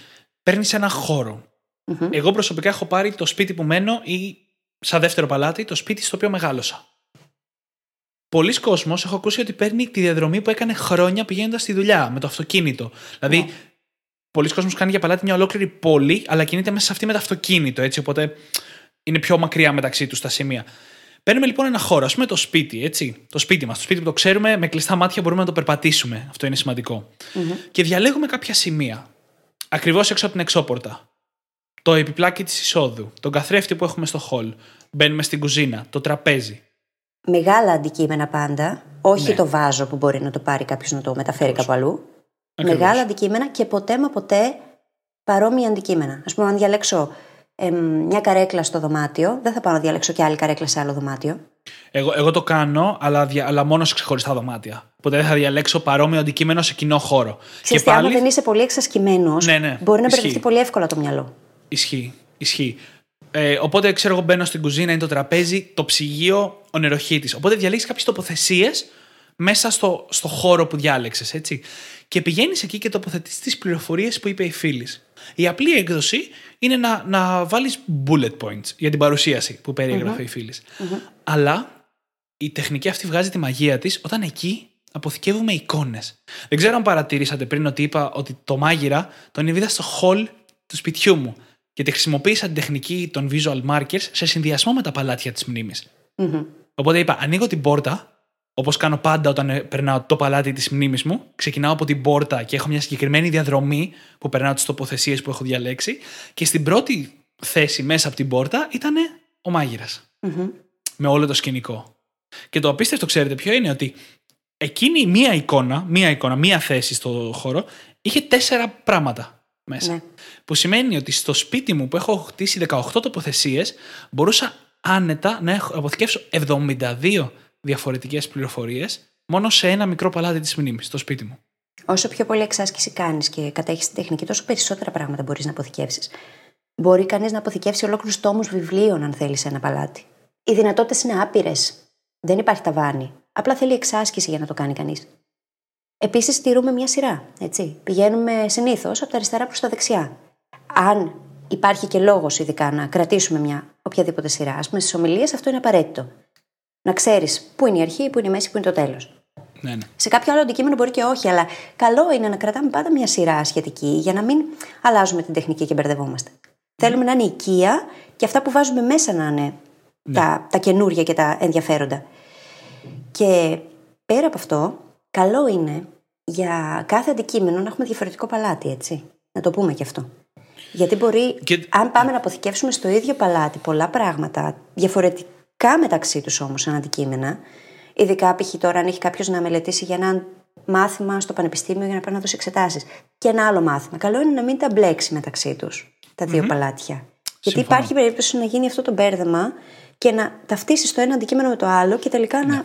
Παίρνεις ένα Εγώ προσωπικά έχω πάρει το σπίτι που μένω ή σαν δεύτερο παλάτι το σπίτι στο οποίο μεγάλωσα. Πολλοί κόσμος έχω ακούσει ότι παίρνει τη διαδρομή που έκανε χρόνια πηγαίνοντας στη δουλειά με το αυτοκίνητο. Δηλαδή, yeah. πολλοί κόσμος κάνει για παλάτι μια ολόκληρη πόλη, αλλά κινείται μέσα σε αυτή με το αυτοκίνητο, έτσι. Οπότε είναι πιο μακριά μεταξύ τους τα σημεία. Παίρνουμε λοιπόν ένα χώρο, ας πούμε το σπίτι, έτσι. Το σπίτι μας. Το σπίτι που το ξέρουμε, με κλειστά μάτια μπορούμε να το περπατήσουμε. Αυτό είναι Και διαλέγουμε κάποια σημεία. Ακριβώς έξω από την εξώπορτα. Το επιπλάκι της εισόδου. Τον καθρέφτη που έχουμε στο χολ. Μπαίνουμε στην κουζίνα. Το τραπέζι. Μεγάλα αντικείμενα πάντα. Όχι ναι. το βάζο που μπορεί να το πάρει κάποιος να το μεταφέρει κάπου αλλού. Μεγάλα αντικείμενα και ποτέ μα ποτέ παρόμοια αντικείμενα. Α πούμε, αν διαλέξω ε, μια καρέκλα στο δωμάτιο, δεν θα πάω να διαλέξω και άλλη καρέκλα σε άλλο δωμάτιο. Εγώ, εγώ το κάνω, αλλά, αλλά μόνο σε ξεχωριστά δωμάτια. Οπότε δεν θα διαλέξω παρόμοιο αντικείμενο σε κοινό χώρο. και πάλι... αν δεν είσαι πολύ εξασκημένος, ναι, ναι, μπορεί να μπερδευτεί πολύ εύκολα το μυαλό. Ισχύει. Ισχύει. Ε, οπότε ξέρω εγώ μπαίνω στην κουζίνα, είναι το τραπέζι, το ψυγείο, ο νεροχύτη. Οπότε διαλέγεις κάποιες τοποθεσίες μέσα στο, στο χώρο που διάλεξες, έτσι. Και πηγαίνεις εκεί και τοποθετείς τις πληροφορίες που είπε η φίλης. Η απλή έκδοση είναι να, να βάλεις bullet points για την παρουσίαση που περιεγραφε η φίλης. Αλλά η τεχνική αυτή βγάζει τη μαγεία της όταν εκεί αποθηκεύουμε εικόνες. Δεν ξέρω αν παρατηρήσατε πριν ότι είπα ότι το μάγειρα τον είδα στο hall του σπιτιού μου και τη χρησιμοποίησα την τεχνική των visual markers σε συνδυασμό με τα παλάτια της μνημη Οπότε είπα, ανοίγω την πόρτα, όπως κάνω πάντα όταν ε, περνάω το παλάτι της μνήμης μου. Ξεκινάω από την πόρτα και έχω μια συγκεκριμένη διαδρομή που περνάω τις τοποθεσίες που έχω διαλέξει. Και στην πρώτη θέση μέσα από την πόρτα ήταν ο μαγειρα Με όλο το σκηνικό. Και το απίστευτο, ξέρετε ποιο είναι, ότι εκείνη η μία εικόνα, μία εικόνα, μία θέση στο χώρο, είχε τέσσερα πράγματα μέσα. Ναι. Που σημαίνει ότι στο σπίτι μου που έχω χτίσει 18 τοποθεσίες, μπορούσα άνετα να έχω, αποθηκεύσω 72 διαφορετικές πληροφορίες μόνο σε ένα μικρό παλάτι της μνήμης, στο σπίτι μου. Όσο πιο πολύ εξάσκηση κάνεις και κατέχεις την τεχνική, τόσο περισσότερα πράγματα μπορείς να αποθηκεύσεις. Μπορεί κανείς να αποθηκεύσει ολόκληρους τόμους βιβλίων, αν θέλεις, σε ένα παλάτι. Οι δυνατότητες είναι άπειρες. Δεν υπάρχει ταβάνι. Απλά θέλει εξάσκηση για να το κάνει κανείς. Επίσης, στηρούμε μια σειρά. Έτσι. Πηγαίνουμε συνήθως από τα αριστερά προς τα δεξιά. Αν υπάρχει και λόγος, ειδικά, να κρατήσουμε μια οποιαδήποτε σειρά, ας πούμε στις ομιλίες, αυτό είναι απαραίτητο. Να ξέρεις πού είναι η αρχή, πού είναι η μέση, πού είναι το τέλος. Ναι, ναι. Σε κάποιο άλλο αντικείμενο μπορεί και όχι, αλλά καλό είναι να κρατάμε πάντα μια σειρά σχετική για να μην αλλάζουμε την τεχνική και μπερδευόμαστε. Θέλουμε να είναι οικία και αυτά που βάζουμε μέσα να είναι ναι. τα, τα καινούργια και τα ενδιαφέροντα. Και πέρα από αυτό, καλό είναι για κάθε αντικείμενο να έχουμε διαφορετικό παλάτι, έτσι. Να το πούμε και αυτό. Γιατί μπορεί, αν πάμε να αποθηκεύσουμε στο ίδιο παλάτι πολλά πράγματα, διαφορετικά μεταξύ τους όμως σαν αντικείμενα, ειδικά π.χ. τώρα αν έχει κάποιος να μελετήσει για ένα μάθημα στο πανεπιστήμιο για να πάει να δώσει εξετάσεις, και ένα άλλο μάθημα. Καλό είναι να μην τα μπλέξει μεταξύ τους τα δυο παλάτια. Γιατί υπάρχει περίπτωση να γίνει αυτό το μπέρδεμα και να ταυτίσεις το ένα αντικείμενο με το άλλο και τελικά να, ναι.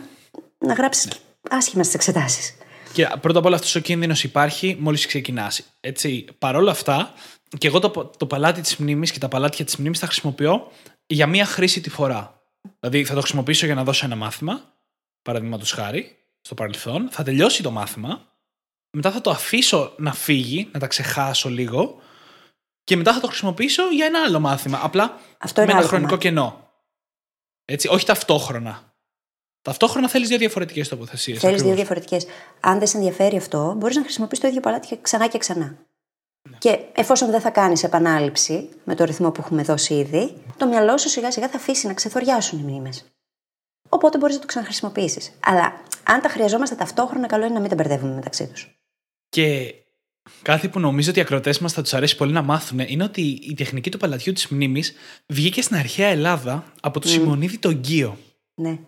να γράψεις ναι. άσχημα στι εξετάσεις. Και πρώτα απ' όλα αυτός ο κίνδυνος υπάρχει μόλις ξεκινάς. Έτσι, παρόλα αυτά, και εγώ το, το παλάτι της μνήμης και τα παλάτια της μνήμης τα χρησιμοποιώ για μία χρήση τη φορά. Δηλαδή, θα το χρησιμοποιήσω για να δώσω ένα μάθημα, παραδείγματος χάρη, στο παρελθόν, θα τελειώσει το μάθημα, μετά θα το αφήσω να φύγει, να τα ξεχάσω λίγο, και μετά θα το χρησιμοποιήσω για ένα άλλο μάθημα. Απλά Αυτό με ένα χρονικό κενό. Έτσι, όχι ταυτόχρονα. Ταυτόχρονα θέλεις δύο διαφορετικές τοποθεσίες. Θέλεις δύο διαφορετικές. Αν δεν σε ενδιαφέρει αυτό, μπορείς να χρησιμοποιήσεις το ίδιο παλάτι ξανά και ξανά. Ναι. Και εφόσον δεν θα κάνεις επανάληψη με το ρυθμό που έχουμε δώσει ήδη, το μυαλό σου σιγά σιγά θα αφήσει να ξεθοριάσουν οι μνήμες. Οπότε μπορείς να το ξαναχρησιμοποιήσεις. Αλλά αν τα χρειαζόμαστε ταυτόχρονα, καλό είναι να μην τα μπερδεύουμε μεταξύ τους. Και κάτι που νομίζω ότι οι ακροτές μας θα τους αρέσει πολύ να μάθουν είναι ότι η τεχνική του παλατιού της μνήμης βγήκε στην αρχαία Ελλάδα από τον mm. Σιμονίδη τον Γκίο. Ναι.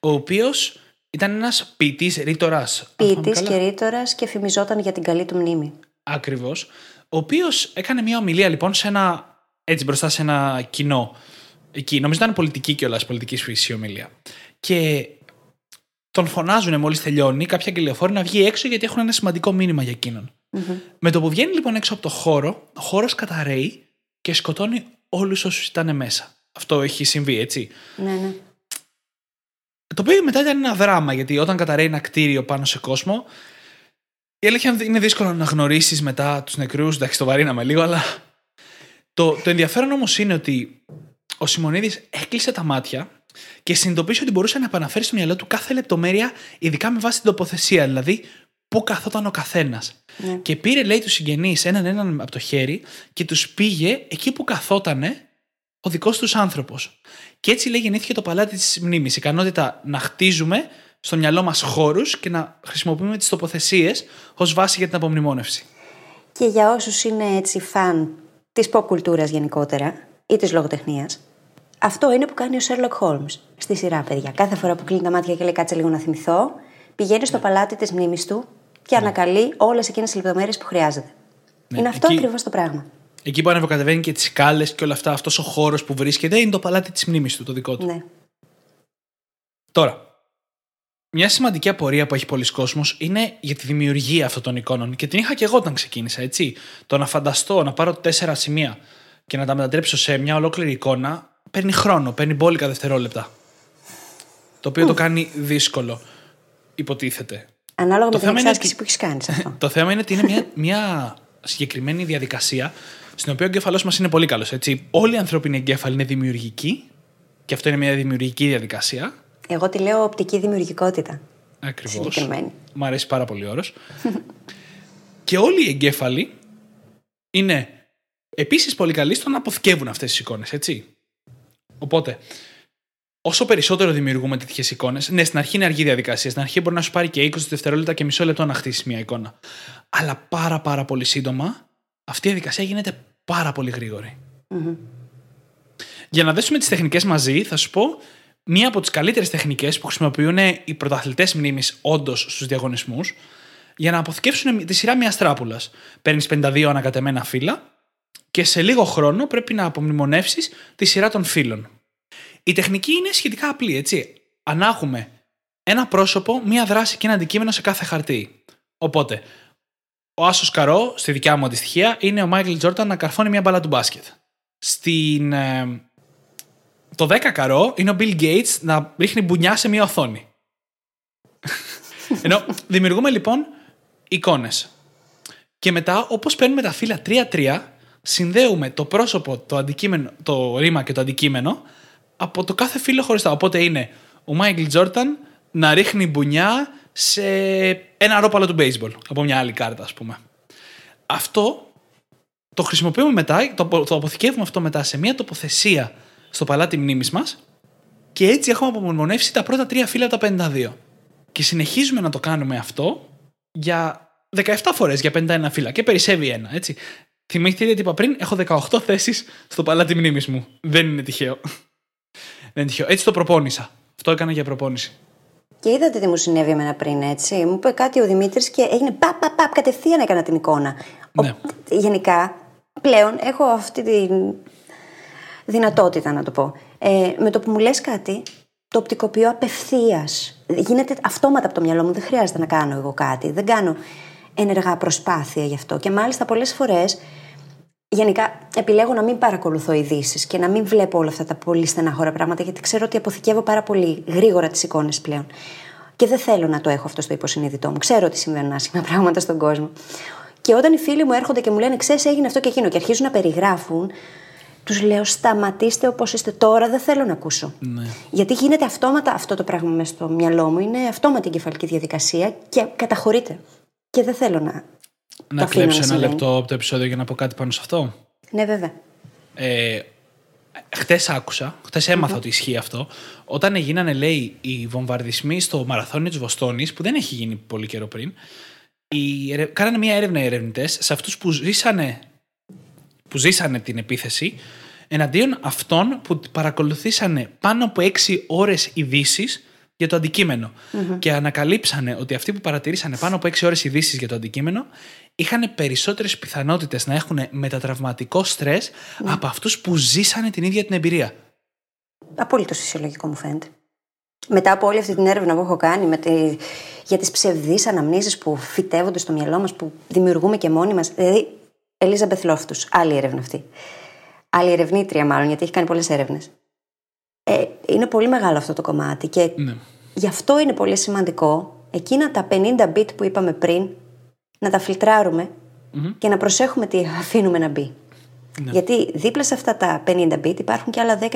Ο οποίος ήταν ένας ποιητής, ρήτορας. Ποιητής και ρήτορας και φημιζόταν για την καλή του μνήμη. Ακριβώς. Ο οποίος έκανε μια ομιλία λοιπόν σε ένα, έτσι μπροστά σε ένα κοινό. Εκεί, νομίζω ήταν πολιτική κιόλας, πολιτική φύση ομιλία. Και τον φωνάζουν μόλις τελειώνει κάποια αγγελιοφόροι να βγει έξω γιατί έχουν ένα σημαντικό μήνυμα για εκείνον. Με το που βγαίνει λοιπόν έξω από το χώρο, ο χώρος καταραίει και σκοτώνει όλους όσους ήταν μέσα. Αυτό έχει συμβεί, έτσι. Ναι, ναι. Το οποίο μετά ήταν ένα δράμα, γιατί όταν καταραίει ένα κτίριο πάνω σε κόσμο, η αλήθεια είναι δύσκολο να γνωρίσεις μετά τους νεκρούς. Εντάξει, το βαρύναμε λίγο, αλλά. Το, το ενδιαφέρον όμως είναι ότι ο Σιμονίδης έκλεισε τα μάτια και συνειδητοποίησε ότι μπορούσε να επαναφέρει στο μυαλό του κάθε λεπτομέρεια, ειδικά με βάση την τοποθεσία. Δηλαδή, πού καθόταν ο καθένας. Ναι. Και πήρε, λέει, τους συγγενείς έναν έναν από το χέρι και τους πήγε εκεί που καθότανε ο δικός τους άνθρωπος. Και έτσι, λέει, γεννήθηκε το παλάτι της μνήμης. Η ικανότητα να χτίζουμε στο μυαλό μας χώρους και να χρησιμοποιούμε τις τοποθεσίες ως βάση για την απομνημόνευση. Και για όσους είναι έτσι φαν της pop κουλτούρας γενικότερα ή της λογοτεχνίας, αυτό είναι που κάνει ο Sherlock Holmes στη σειρά, παιδιά. Κάθε φορά που κλείνει τα μάτια και λέει κάτσε λίγο να θυμηθώ, πηγαίνει στο παλάτι της μνήμης του και ναι. ανακαλεί όλες εκείνες τις λεπτομέρειες που χρειάζεται. Ναι. Είναι αυτό εκεί, ακριβώς το πράγμα. Εκεί που ανεβοκατεβαίνει και τις σκάλες και όλα αυτά, αυτός ο χώρος που βρίσκεται είναι το παλάτι της μνήμης του, το δικό του. Ναι. Τώρα, μια σημαντική απορία που έχει πολλοί κόσμος είναι για τη δημιουργία αυτών των εικόνων. Και την είχα και εγώ όταν ξεκίνησα, έτσι. Το να φανταστώ, να πάρω τέσσερα σημεία και να τα μετατρέψω σε μια ολόκληρη εικόνα, παίρνει χρόνο, παίρνει μπόλικα δευτερόλεπτα. Το οποίο το κάνει δύσκολο. υποτίθεται. Ανάλογα Το με την θέμα είναι εξάσκηση ότι- που έχεις κάνει σε αυτό. [laughs] Το θέμα είναι ότι είναι μια, μια συγκεκριμένη διαδικασία στην οποία ο εγκέφαλός μας είναι πολύ καλός. Όλοι οι ανθρώπινοι εγκέφαλοι είναι δημιουργικοί και αυτό είναι μια δημιουργική διαδικασία. Εγώ τη λέω οπτική δημιουργικότητα. Ακριβώς. Συγκεκριμένη. Μ' αρέσει πάρα πολύ ο όρος. και όλοι οι εγκέφαλοι είναι επίσης πολύ καλοί στο να αποθηκεύουν αυτές τις εικόνες, έτσι. Οπότε, όσο περισσότερο δημιουργούμε τέτοιες εικόνες, ναι, στην αρχή είναι αργή διαδικασία. Στην αρχή μπορεί να σου πάρει και 20 δευτερόλεπτα και μισό λεπτό να χτίσει μια εικόνα. Αλλά πάρα πάρα πολύ σύντομα αυτή η διαδικασία γίνεται πάρα πολύ γρήγορη. Για να δέσουμε τις τεχνικές μαζί, θα σου πω μία από τις καλύτερες τεχνικές που χρησιμοποιούν οι πρωταθλητές μνήμης όντως στους διαγωνισμούς για να αποθηκεύσουν τη σειρά μιας τράπουλας. Παίρνεις 52 ανακατεμένα φύλλα και σε λίγο χρόνο πρέπει να απομνημονεύσεις τη σειρά των φύλων. Η τεχνική είναι σχετικά απλή, έτσι. Ανάγουμε ένα πρόσωπο, μία δράση και ένα αντικείμενο σε κάθε χαρτί. Οπότε, ο Άσος Καρό, στη δικιά μου αντιστοιχεία, είναι ο Μάικλ Τζόρταν να καρφώνει μια μπάλα του μπάσκετ. Στην. ε, το 10 καρό είναι ο Bill Gates να ρίχνει μπουνιά σε μια οθόνη. Ενώ δημιουργούμε λοιπόν εικόνες. Και μετά, όπως παίρνουμε τα φύλλα 3-3, συνδέουμε το πρόσωπο, το, αντικείμενο, το ρήμα και το αντικείμενο από το κάθε φύλλο χωριστά. Οπότε είναι ο Μάικλ Τζόρταν να ρίχνει μπουνιά σε ένα ρόπαλο του baseball από μια άλλη κάρτα, ας πούμε. Αυτό το χρησιμοποιούμε μετά, το, απο- το αποθηκεύουμε αυτό μετά σε μια τοποθεσία στο παλάτι μνήμης μας και έτσι έχουμε απομονωνεύσει τα πρώτα τρία φύλλα από τα 52. Και συνεχίζουμε να το κάνουμε αυτό για 17 φορές για 51 φύλλα και περισσεύει ένα, έτσι. Θυμηθείτε τι είπα πριν, έχω 18 θέσεις στο παλάτι μνήμης μου. Δεν είναι τυχαίο. [laughs] Δεν είναι τυχαίο. Έτσι το προπόνησα. Αυτό έκανα για προπόνηση. Και είδατε τι μου συνέβη εμένα πριν, έτσι. Μου είπε κάτι ο Δημήτρης και έγινε παπ, παπ, παπ, κατευθείαν έκανα την εικόνα. Ο- Ναι. γενικά, πλέον έχω αυτή τη δυνατότητα να το πω. Ε, με το που μου λες κάτι, το οπτικοποιώ απευθείας. Γίνεται αυτόματα από το μυαλό μου. Δεν χρειάζεται να κάνω εγώ κάτι. Δεν κάνω ενεργά προσπάθεια γι' αυτό. Και μάλιστα πολλές φορές Γενικά, επιλέγω να μην παρακολουθώ ειδήσεις και να μην βλέπω όλα αυτά τα πολύ στεναχώρα πράγματα, γιατί ξέρω ότι αποθηκεύω πάρα πολύ γρήγορα τις εικόνες πλέον. Και δεν θέλω να το έχω αυτό στο υποσυνείδητό μου. Ξέρω ότι συμβαίνουν άσχημα πράγματα στον κόσμο. Και όταν οι φίλοι μου έρχονται και μου λένε, Ξέρεις, έγινε αυτό και εκείνο, και αρχίζουν να περιγράφουν, τους λέω: Σταματήστε όπως είστε τώρα, δεν θέλω να ακούσω. Γιατί γίνεται αυτόματα αυτό το πράγμα μέσα στο μυαλό μου. Είναι αυτόματη εγκεφαλική διαδικασία και καταχωρείται. Και δεν θέλω να. Να αφήνω να κλέψω ένα συμβαίνει. λεπτό από το επεισόδιο για να πω κάτι πάνω σε αυτό; Ναι, βέβαια. Ε, Χτες άκουσα, χτες έμαθα ότι ισχύει αυτό. Όταν γίνανε, λέει, οι βομβαρδισμοί στο μαραθώνιο της Βοστόνης, που δεν έχει γίνει πολύ καιρό πριν, οι, ερε- κάνανε μια έρευνα οι ερευνητές σε αυτούς που ζήσανε, που ζήσανε την επίθεση, εναντίον αυτών που παρακολουθήσανε πάνω από 6 ώρες ειδήσεις για το αντικειμενο Και ανακαλύψανε ότι αυτοί που παρατηρήσανε πάνω από 6 ώρες ειδήσεις για το αντικείμενο είχαν περισσότερες πιθανότητες να έχουν μετατραυματικό στρες από αυτούς που ζήσανε την ίδια την εμπειρία. Απόλυτο φυσιολογικό μου φαίνεται. Μετά από όλη αυτή την έρευνα που έχω κάνει με τη... για τις ψευδείς αναμνήσεις που φυτεύονται στο μυαλό μας, που δημιουργούμε και μόνοι μας. Δηλαδή, Ελίζα Μπεθλόφτου, άλλη έρευνα αυτή. Άλλη ερευνήτρια, μάλλον, γιατί έχει κάνει πολλές έρευνες. Ε, είναι πολύ μεγάλο αυτό το κομμάτι και Ναι. γι' αυτό είναι πολύ σημαντικό εκείνα τα 50 bit που είπαμε πριν να τα φιλτραρουμε και να προσέχουμε τι αφήνουμε να μπει. Γιατί δίπλα σε αυτά τα 50 bit υπάρχουν και άλλα 10.999.950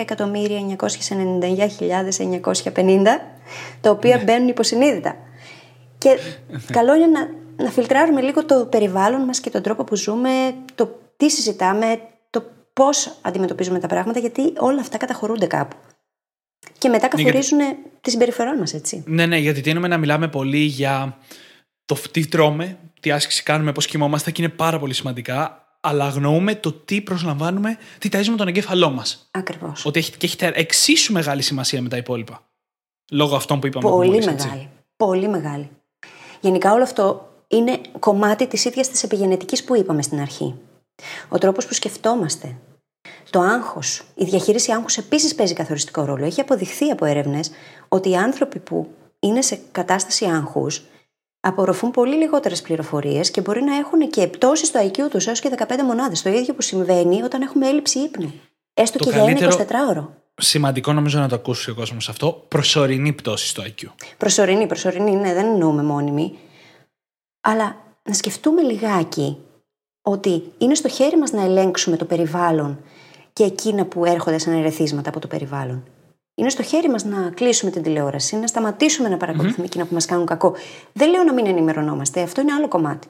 τα οποία μπαίνουν υποσυνείδητα. Και καλό είναι να, να φιλτράρουμε λίγο το περιβάλλον μας και τον τρόπο που ζούμε, το τι συζητάμε, το πώς αντιμετωπίζουμε τα πράγματα, γιατί όλα αυτά καταχωρούνται κάπου. Και μετά γιατί- καθορίζουν τη συμπεριφορά μας, έτσι. Ναι, ναι, γιατί τείνουμε να μιλάμε πολύ για το τι τρώμε, τι άσκηση κάνουμε, πώς κοιμόμαστε και είναι πάρα πολύ σημαντικά. Αλλά αγνοούμε το τι προσλαμβάνουμε, τι ταΐζουμε τον εγκέφαλό μας. Ακριβώς. Ότι έχει, και έχει τε- εξίσου μεγάλη σημασία με τα υπόλοιπα. Λόγω αυτών που είπαμε Πολύ μόλις, έτσι. μεγάλη. Πολύ μεγάλη. Γενικά όλο αυτό είναι κομμάτι της ίδιας της επιγενετικής που είπαμε στην αρχή. Ο τρόπος που σκεφτόμαστε. Το άγχος. Η διαχείριση άγχους επίσης παίζει καθοριστικό ρόλο. Έχει αποδειχθεί από έρευνες ότι οι άνθρωποι που είναι σε κατάσταση άγχους απορροφούν πολύ λιγότερες πληροφορίες και μπορεί να έχουν και πτώση στο IQ τους έως και 15 μονάδες. Το ίδιο που συμβαίνει όταν έχουμε έλλειψη ύπνου. Έστω Το και καλύτερο- για ένα 24ωρο. σημαντικό νομίζω να το ακούσει ο κόσμος αυτό. Προσωρινή πτώση στο IQ. Προσωρινή, προσωρινή, ναι, δεν εννοούμε μόνιμη. Αλλά να σκεφτούμε λιγάκι ότι είναι στο χέρι μας να ελέγξουμε το περιβάλλον και εκείνα που έρχονται σαν ερεθίσματα από το περιβάλλον. Είναι στο χέρι μας να κλείσουμε την τηλεόραση, να σταματήσουμε να παρακολουθουμε εκείνα που μας κάνουν κακό. Δεν λέω να μην ενημερωνόμαστε, αυτό είναι άλλο κομμάτι.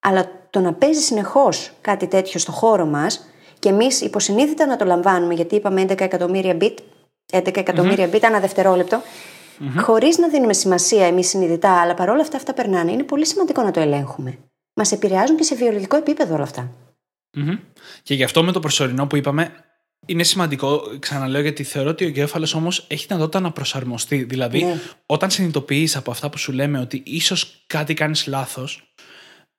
Αλλά το να παίζει συνεχώς κάτι τέτοιο στο χώρο μας και εμείς υποσυνείδητα να το λαμβάνουμε, γιατί είπαμε 11 εκατομμύρια bit, 11 εκατομμύρια bit ανά δευτερόλεπτο, χωρίς να δίνουμε σημασία εμείς συνειδητά, αλλά παρόλα αυτά αυτά περνάνε, είναι πολύ σημαντικό να το ελέγχουμε. Μας επηρεάζουν και σε βιολογικό επίπεδο όλα αυτά. Και γι' αυτό με το προσωρινό που είπαμε, είναι σημαντικό, ξαναλέω, γιατί θεωρώ ότι ο εγκέφαλος όμως έχει δυνατότητα να προσαρμοστεί. Δηλαδή, Ναι. όταν συνειδητοποιείς από αυτά που σου λέμε ότι ίσως κάτι κάνεις λάθος,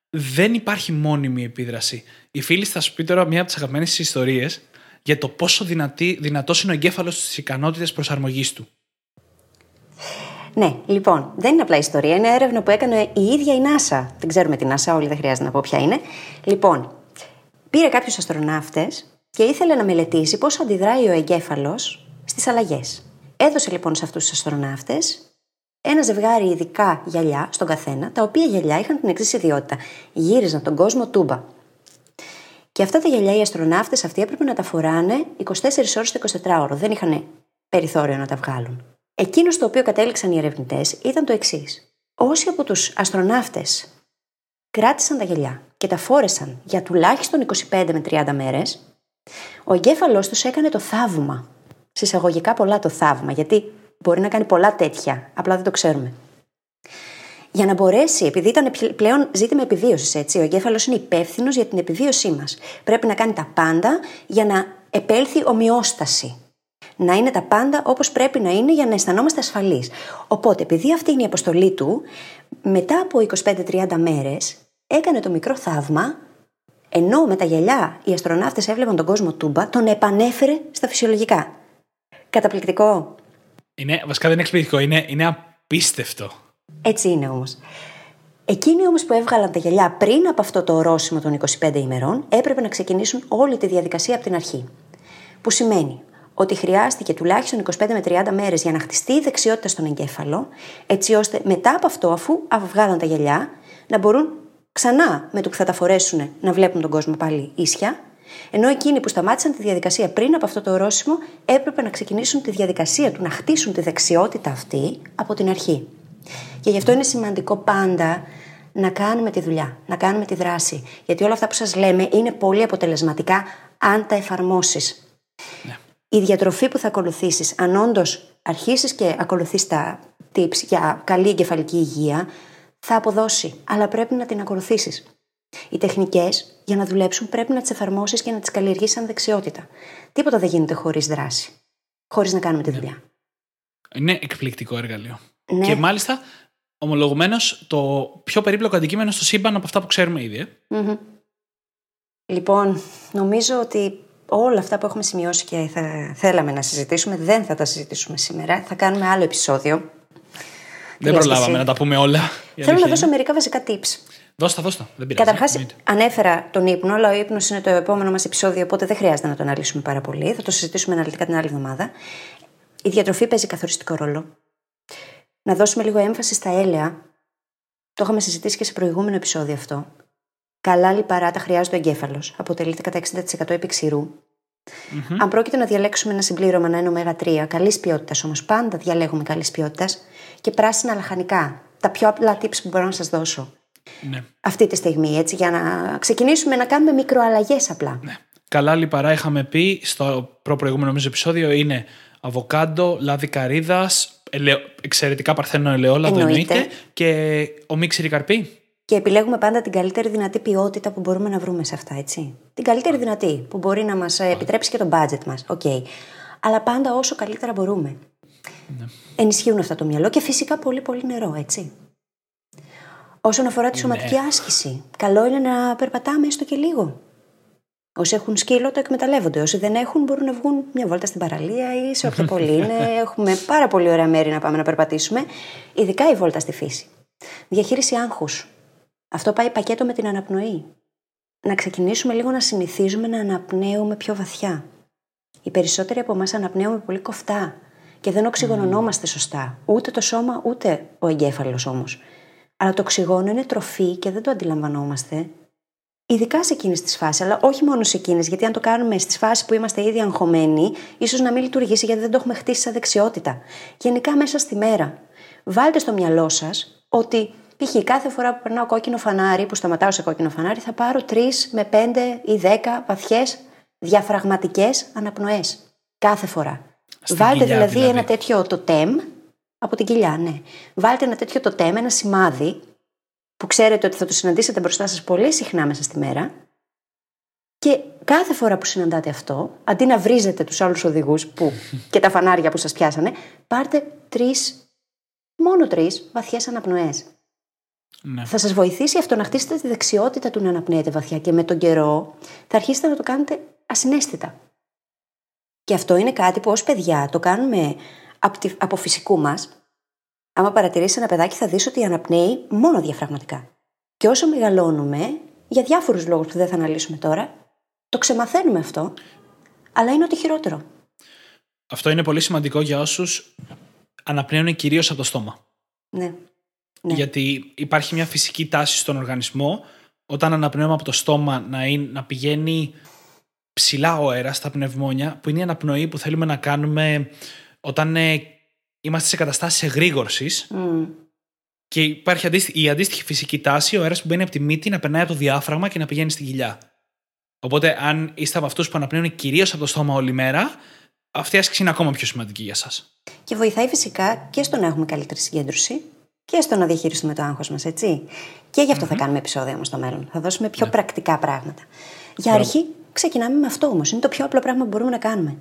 δεν υπάρχει μόνιμη επίδραση. Η φίλη θα σου πει τώρα μία από τις αγαπημένες ιστορίες για το πόσο δυνατή, δυνατός είναι ο εγκέφαλος στις ικανότητες προσαρμογής του. Ναι, λοιπόν, δεν είναι απλά ιστορία. Είναι έρευνα που έκανε η ίδια η NASA. Δεν ξέρουμε την NASA, όλοι δεν χρειάζεται να πω ποια είναι. Λοιπόν, πήρε κάποιους αστροναύτες και ήθελε να μελετήσει πώς αντιδράει ο εγκέφαλος στις αλλαγές. Έδωσε λοιπόν σε αυτούς τους αστροναύτες ένα ζευγάρι ειδικά γυαλιά στον καθένα, τα οποία γυαλιά είχαν την εξής ιδιότητα. Γύριζαν τον κόσμο τούμπα. Και αυτά τα γυαλιά οι αστροναύτες αυτοί έπρεπε να τα φοράνε 24 ώρες το 24 ώρο. Δεν είχαν περιθώριο να τα βγάλουν. Εκείνος στο οποίο κατέληξαν οι ερευνητές ήταν το εξής. Όσοι από τους αστροναύτες κράτησαν τα γυαλιά και τα φόρεσαν για τουλάχιστον 25 με 30 μέρες, ο εγκέφαλός τους έκανε το θαύμα. Συσσαγωγικά πολλά το θαύμα, γιατί μπορεί να κάνει πολλά τέτοια, απλά δεν το ξέρουμε. Για να μπορέσει, επειδή ήταν πλέον ζήτημα επιβίωσης, έτσι, ο εγκέφαλος είναι υπεύθυνος για την επιβίωσή μας. Πρέπει να κάνει τα πάντα για να επέλθει ομοιόσταση. Να είναι τα πάντα όπως πρέπει να είναι για να αισθανόμαστε ασφαλείς. Οπότε, επειδή αυτή είναι η αποστολή του, μετά από 25-30 μέρες έκανε το μικρό θαύμα, ενώ με τα γυαλιά οι αστροναύτες έβλεπαν τον κόσμο τούμπα, τον επανέφερε στα φυσιολογικά. Καταπληκτικό. Είναι, βασικά δεν είναι εκπληκτικό, είναι, είναι απίστευτο. Έτσι είναι όμως. Εκείνοι όμως που έβγαλαν τα γυαλιά πριν από αυτό το ορόσημο των 25 ημερών έπρεπε να ξεκινήσουν όλη τη διαδικασία από την αρχή. Που σημαίνει ότι χρειάστηκε τουλάχιστον 25 με 30 μέρες για να χτιστεί η δεξιότητα στον εγκέφαλο, έτσι ώστε μετά από αυτό, αφού βγάλαν τα γυαλιά, να μπορούν ξανά με το που θα τα φορέσουν να βλέπουν τον κόσμο πάλι ίσια, ενώ εκείνοι που σταμάτησαν τη διαδικασία πριν από αυτό το ορόσημο έπρεπε να ξεκινήσουν τη διαδικασία του να χτίσουν τη δεξιότητα αυτή από την αρχή. Και γι' αυτό είναι σημαντικό πάντα να κάνουμε τη δουλειά, να κάνουμε τη δράση. Γιατί όλα αυτά που σας λέμε είναι πολύ αποτελεσματικά αν τα εφαρμόσεις. Η διατροφή που θα ακολουθήσεις, αν όντως αρχίσεις και ακολουθείς τα tips για καλή εγκεφαλική υγεία, θα αποδώσει, αλλά πρέπει να την ακολουθήσεις. Οι τεχνικές για να δουλέψουν πρέπει να τις εφαρμόσεις και να τις καλλιεργήσεις σαν δεξιότητα. Τίποτα δεν γίνεται χωρίς δράση, χωρίς να κάνουμε τη δουλειά. Είναι εκπληκτικό εργαλείο. Ναι. Και μάλιστα, ομολογουμένως, το πιο περίπλοκο αντικείμενο στο σύμπαν από αυτά που ξέρουμε ήδη. Ε. Λοιπόν, νομίζω ότι όλα αυτά που έχουμε σημειώσει και θα θέλαμε να συζητήσουμε δεν θα τα συζητήσουμε σήμερα. Θα κάνουμε άλλο επεισόδιο. Δεν λες προλάβαμε εσύ; να τα πούμε όλα. Η Θέλω να αλήθεια δώσω είναι. μερικά βασικά tips. Δώστα, δώστα. Δεν πειράζει. Καταρχάς, εννοείται. ανέφερα τον ύπνο, αλλά ο ύπνος είναι το επόμενο μας επεισόδιο, οπότε δεν χρειάζεται να το αναλύσουμε πάρα πολύ. Θα το συζητήσουμε αναλυτικά την άλλη εβδομάδα. Η διατροφή παίζει καθοριστικό ρόλο. Να δώσουμε λίγο έμφαση στα έλαια. Το είχαμε συζητήσει και σε προηγούμενο επεισόδιο αυτό. Καλά λιπαρά χρειάζεται ο εγκέφαλος. Αποτελείται κατά 60% επί ξηρού. Αν πρόκειται να διαλέξουμε ένα συμπλήρωμα να είναι ωμέγα 3, καλής ποιότητας όμως, πάντα διαλέγουμε καλής ποιότητας και πράσινα λαχανικά. Τα πιο απλά tips που μπορώ να σας δώσω Ναι. αυτή τη στιγμή, έτσι, για να ξεκινήσουμε να κάνουμε μικροαλλαγές απλά. ναι. Καλά λιπαρά είχαμε πει στο προ-προηγούμενο νομίζω επεισόδιο είναι αβοκάντο, λάδι καρύδας, εξαιρετικά παρθένο ελαιόλαδο Εννοείται. εννοείται και ωμοί ξηροί καρποί. Και επιλέγουμε πάντα την καλύτερη δυνατή ποιότητα που μπορούμε να βρούμε σε αυτά, έτσι. Την καλύτερη δυνατή που μπορεί να μας επιτρέψει και το budget μας. Οκ. Αλλά πάντα όσο καλύτερα μπορούμε. Ενισχύουν αυτά το μυαλό και φυσικά πολύ πολύ νερό, έτσι. Όσον αφορά τη σωματική άσκηση, καλό είναι να περπατάμε έστω και λίγο. Όσοι έχουν σκύλο το εκμεταλλεύονται. Όσοι δεν έχουν μπορούν να βγουν μια βόλτα στην παραλία ή σε όποια [laughs] πόλη είναι. Έχουμε πάρα πολύ ωραία μέρη να πάμε να περπατήσουμε. Ειδικά η βόλτα στη φύση. Διαχείριση άγχους. Αυτό πάει πακέτο με την αναπνοή. Να ξεκινήσουμε λίγο να συνηθίζουμε να αναπνέουμε πιο βαθιά. Οι περισσότεροι από εμάς αναπνέουμε πολύ κοφτά και δεν οξυγονωνόμαστε σωστά. Ούτε το σώμα, ούτε ο εγκέφαλος όμως. Αλλά το οξυγόνο είναι τροφή και δεν το αντιλαμβανόμαστε. Ειδικά σε εκείνες τις φάσεις, αλλά όχι μόνο σε εκείνες, γιατί αν το κάνουμε στις φάσεις που είμαστε ήδη αγχωμένοι, ίσως να μην λειτουργήσει γιατί δεν το έχουμε χτίσει σαν δεξιότητα. Γενικά μέσα στη μέρα. Βάλτε στο μυαλό σας ότι π.χ. κάθε φορά που περνάω κόκκινο φανάρι, που σταματάω σε κόκκινο φανάρι, θα πάρω 3 με 5 ή 10 βαθιές διαφραγματικές αναπνοές. Κάθε φορά. Στην Βάλτε κοιλιά, δηλαδή, δηλαδή. ένα τέτοιο το τεμ από την κοιλιά, ναι. Βάλτε ένα τέτοιο το τεμ, ένα σημάδι που ξέρετε ότι θα το συναντήσετε μπροστά σας πολύ συχνά μέσα στη μέρα και κάθε φορά που συναντάτε αυτό, αντί να βρίζετε τους άλλους οδηγούς που, [laughs] και τα φανάρια που σας πιάσανε, πάρτε τρεις, μόνο τρεις βαθιές αναπνοές. Ναι. Θα σας βοηθήσει αυτό να χτίσετε τη δεξιότητα του να αναπνέετε βαθιά και με τον καιρό θα αρχίσετε να το κάνετε ασυναίσθητα. Και αυτό είναι κάτι που ως παιδιά το κάνουμε από, τη- από φυσικού μας. Άμα παρατηρήσεις ένα παιδάκι θα δεις ότι αναπνέει μόνο διαφραγματικά. Και όσο μεγαλώνουμε, για διάφορους λόγους που δεν θα αναλύσουμε τώρα, το ξεμαθαίνουμε αυτό, αλλά είναι ότι χειρότερο. Αυτό είναι πολύ σημαντικό για όσους αναπνέουν κυρίως από το στόμα. Ναι. Ναι. Γιατί υπάρχει μια φυσική τάση στον οργανισμό όταν αναπνέουμε από το στόμα να, είναι, να πηγαίνει ψηλά ο αέρα στα πνευμόνια, που είναι η αναπνοή που θέλουμε να κάνουμε όταν ε, είμαστε σε καταστάσεις εγρήγορσης. Μμ. Και υπάρχει αντίστοι- η αντίστοιχη φυσική τάση, ο αέρας που μπαίνει από τη μύτη να περνάει από το διάφραγμα και να πηγαίνει στην κοιλιά. Οπότε, αν είστε από αυτούς που αναπνέουν κυρίως από το στόμα όλη μέρα, αυτή η άσκηση είναι ακόμα πιο σημαντική για εσά. Και βοηθάει φυσικά και στο να έχουμε καλύτερη συγκέντρωση και στο να διαχειριστούμε το άγχος μας, έτσι. Και γι' αυτό θα κάνουμε επεισόδια όμως στο μέλλον. Θα δώσουμε πιο πρακτικά πράγματα. Για Μπράβο. αρχή ξεκινάμε με αυτό όμως. Είναι το πιο απλό πράγμα που μπορούμε να κάνουμε.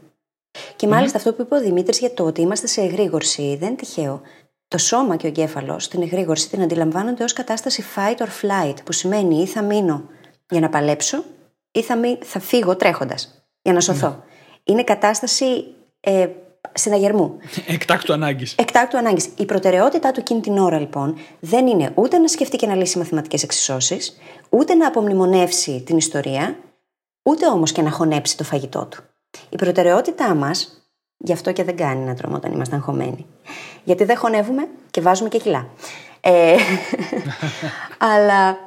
Και μάλιστα αυτό που είπε ο Δημήτρης για το ότι είμαστε σε εγρήγορση δεν είναι τυχαίο. Το σώμα και ο εγκέφαλος την εγρήγορση την αντιλαμβάνονται ως κατάσταση fight or flight, που σημαίνει ή θα μείνω για να παλέψω ή θα, μη- θα φύγω τρέχοντας για να σωθώ. Είναι κατάσταση ε, συναγερμού. Εκτάκτου ανάγκης. Εκτάκτου ανάγκης. Η προτεραιότητά του εκείνη την ώρα, λοιπόν, δεν είναι ούτε να σκεφτεί και να λύσει μαθηματικές εξισώσεις, ούτε να απομνημονεύσει την ιστορία, ούτε όμως και να χωνέψει το φαγητό του. Η προτεραιότητά μας, γι' αυτό και δεν κάνει να τρώμε όταν είμαστε αγχωμένοι. Γιατί δεν χωνεύουμε και βάζουμε και κιλά. Ε, [laughs] αλλά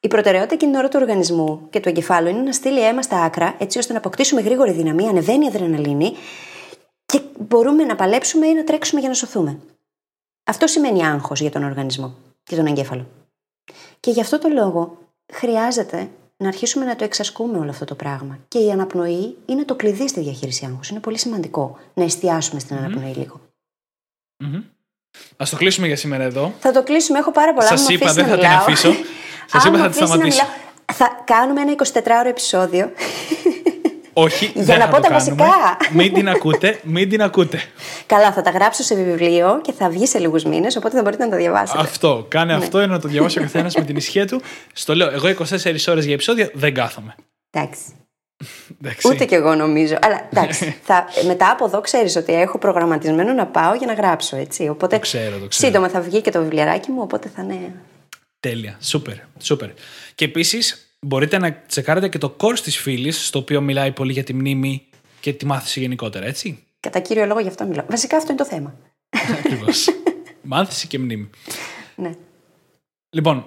η προτεραιότητα εκείνη την ώρα του οργανισμού και του εγκεφάλου είναι να στείλει αίμα στα άκρα, έτσι ώστε να αποκτήσουμε γρήγορη δύναμη, ανεβαίνει η αδρεναλίνη και μπορούμε να παλέψουμε ή να τρέξουμε για να σωθούμε. Αυτό σημαίνει άγχος για τον οργανισμό και τον εγκέφαλο. Και γι' αυτό το λόγο χρειάζεται να αρχίσουμε να το εξασκούμε όλο αυτό το πράγμα. Και η αναπνοή είναι το κλειδί στη διαχείριση άγχους. Είναι πολύ σημαντικό να εστιάσουμε στην αναπνοή λίγο. Α το κλείσουμε για σήμερα εδώ. Θα το κλείσουμε. Έχω πάρα πολλά. Σας Αν μου είπα, αφήσει δεν να θα την μιλάω. αφήσω. [laughs] Σας Αν είπα, μου θα τη αφήσει να σταματήσω. μιλάω, Θα κάνουμε ένα 24ωρο επεισόδιο. Όχι, Για δεν να θα πω το τα κάνουμε. βασικά. Μην την ακούτε, μην την ακούτε. Καλά, θα τα γράψω σε βιβλίο και θα βγει σε λίγους μήνες, οπότε θα μπορείτε να τα διαβάσετε. Αυτό. Κάνε Ναι. αυτό να το διαβάσει ο καθένας με την ισχύα του. Στο λέω, εγώ 24 ώρες για επεισόδιο δεν κάθομαι. Εντάξει. Εντάξει. Ούτε κι εγώ νομίζω. Αλλά εντάξει. θα, μετά από εδώ ξέρεις ότι έχω προγραμματισμένο να πάω για να γράψω, έτσι. Οπότε Το ξέρω, το ξέρω. σύντομα θα βγει και το βιβλιαράκι μου, οπότε θα είναι. Τέλεια. Σούπερ. Σούπερ. Και επίσης μπορείτε να τσεκάρετε και το course της φίλης, στο οποίο μιλάει πολύ για τη μνήμη και τη μάθηση γενικότερα, έτσι; Κατά κύριο λόγο γι' αυτό μιλάω. Βασικά αυτό είναι το θέμα. Ακριβώς. [laughs] μάθηση και μνήμη. Ναι. Λοιπόν,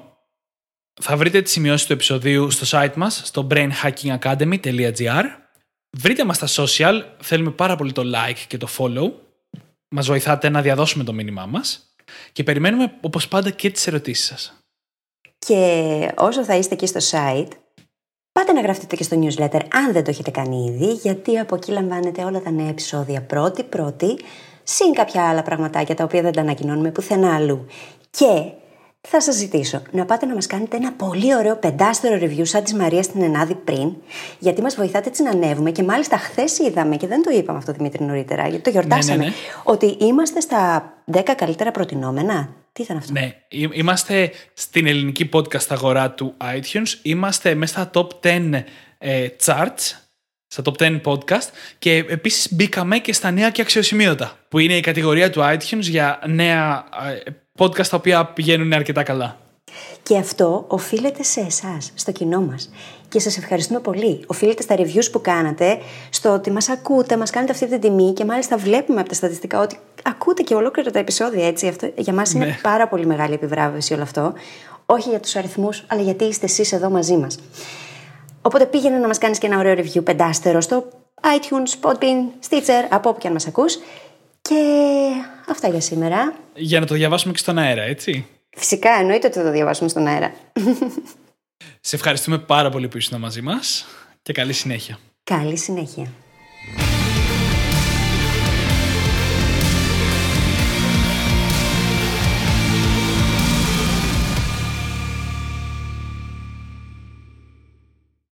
θα βρείτε τις σημειώσεις του επεισοδίου στο site μας, στο brainhackingacademy.gr. Βρείτε μας στα social, θέλουμε πάρα πολύ το like και το follow. Μας βοηθάτε να διαδώσουμε το μήνυμά μας. Και περιμένουμε, όπως πάντα, και τις ερωτήσεις σας. Και όσο θα είστε εκεί στο site, πάτε να γραφτείτε και στο newsletter αν δεν το έχετε κάνει ήδη, γιατί από εκεί λαμβάνετε όλα τα νέα επεισόδια πρώτη-πρώτη, συν κάποια άλλα πραγματάκια τα οποία δεν τα ανακοινώνουμε πουθενά αλλού. Και θα σας ζητήσω να πάτε να μας κάνετε ένα πολύ ωραίο πεντάστερο review σαν της Μαρίας στην Ενάδη πριν, γιατί μας βοηθάτε έτσι να ανέβουμε και μάλιστα χθες είδαμε, και δεν το είπαμε αυτό Δημήτρη νωρίτερα, γιατί το γιορτάσαμε, Ναι, ναι, ναι. ότι είμαστε στα 10 καλύτερα προτινόμενα. Τι ήταν αυτό; Ναι, εί- είμαστε στην ελληνική podcast αγορά του iTunes. Είμαστε μέσα στα top 10 ε, charts, στα top 10 podcast και επίσης μπήκαμε και στα νέα και αξιοσημείωτα, που είναι η κατηγορία του iTunes για νέα ε, podcast τα οποία πηγαίνουν αρκετά καλά. Και αυτό οφείλεται σε εσάς, στο κοινό μας. Και σας ευχαριστούμε πολύ. Οφείλεται στα reviews που κάνατε, στο ότι μας ακούτε, μας κάνετε αυτή την τιμή και μάλιστα βλέπουμε από τα στατιστικά ότι ακούτε και ολόκληρα τα επεισόδια έτσι. Αυτό για μας είναι Ναι. πάρα πολύ μεγάλη επιβράβευση όλο αυτό. Όχι για τους αριθμούς, αλλά γιατί είστε εσείς εδώ μαζί μας. Οπότε πήγαινε να μας κάνεις και ένα ωραίο review πεντάστερο στο iTunes, Podbean, Stitcher, από όπου και αν μας ακούς. Και αυτά για σήμερα. Για να το διαβάσουμε και στον αέρα, έτσι. Φυσικά εννοείται ότι θα το διαβάσουμε στον αέρα. [laughs] Σε ευχαριστούμε πάρα πολύ που ήσουν μαζί μας και καλή συνέχεια. Καλή συνέχεια.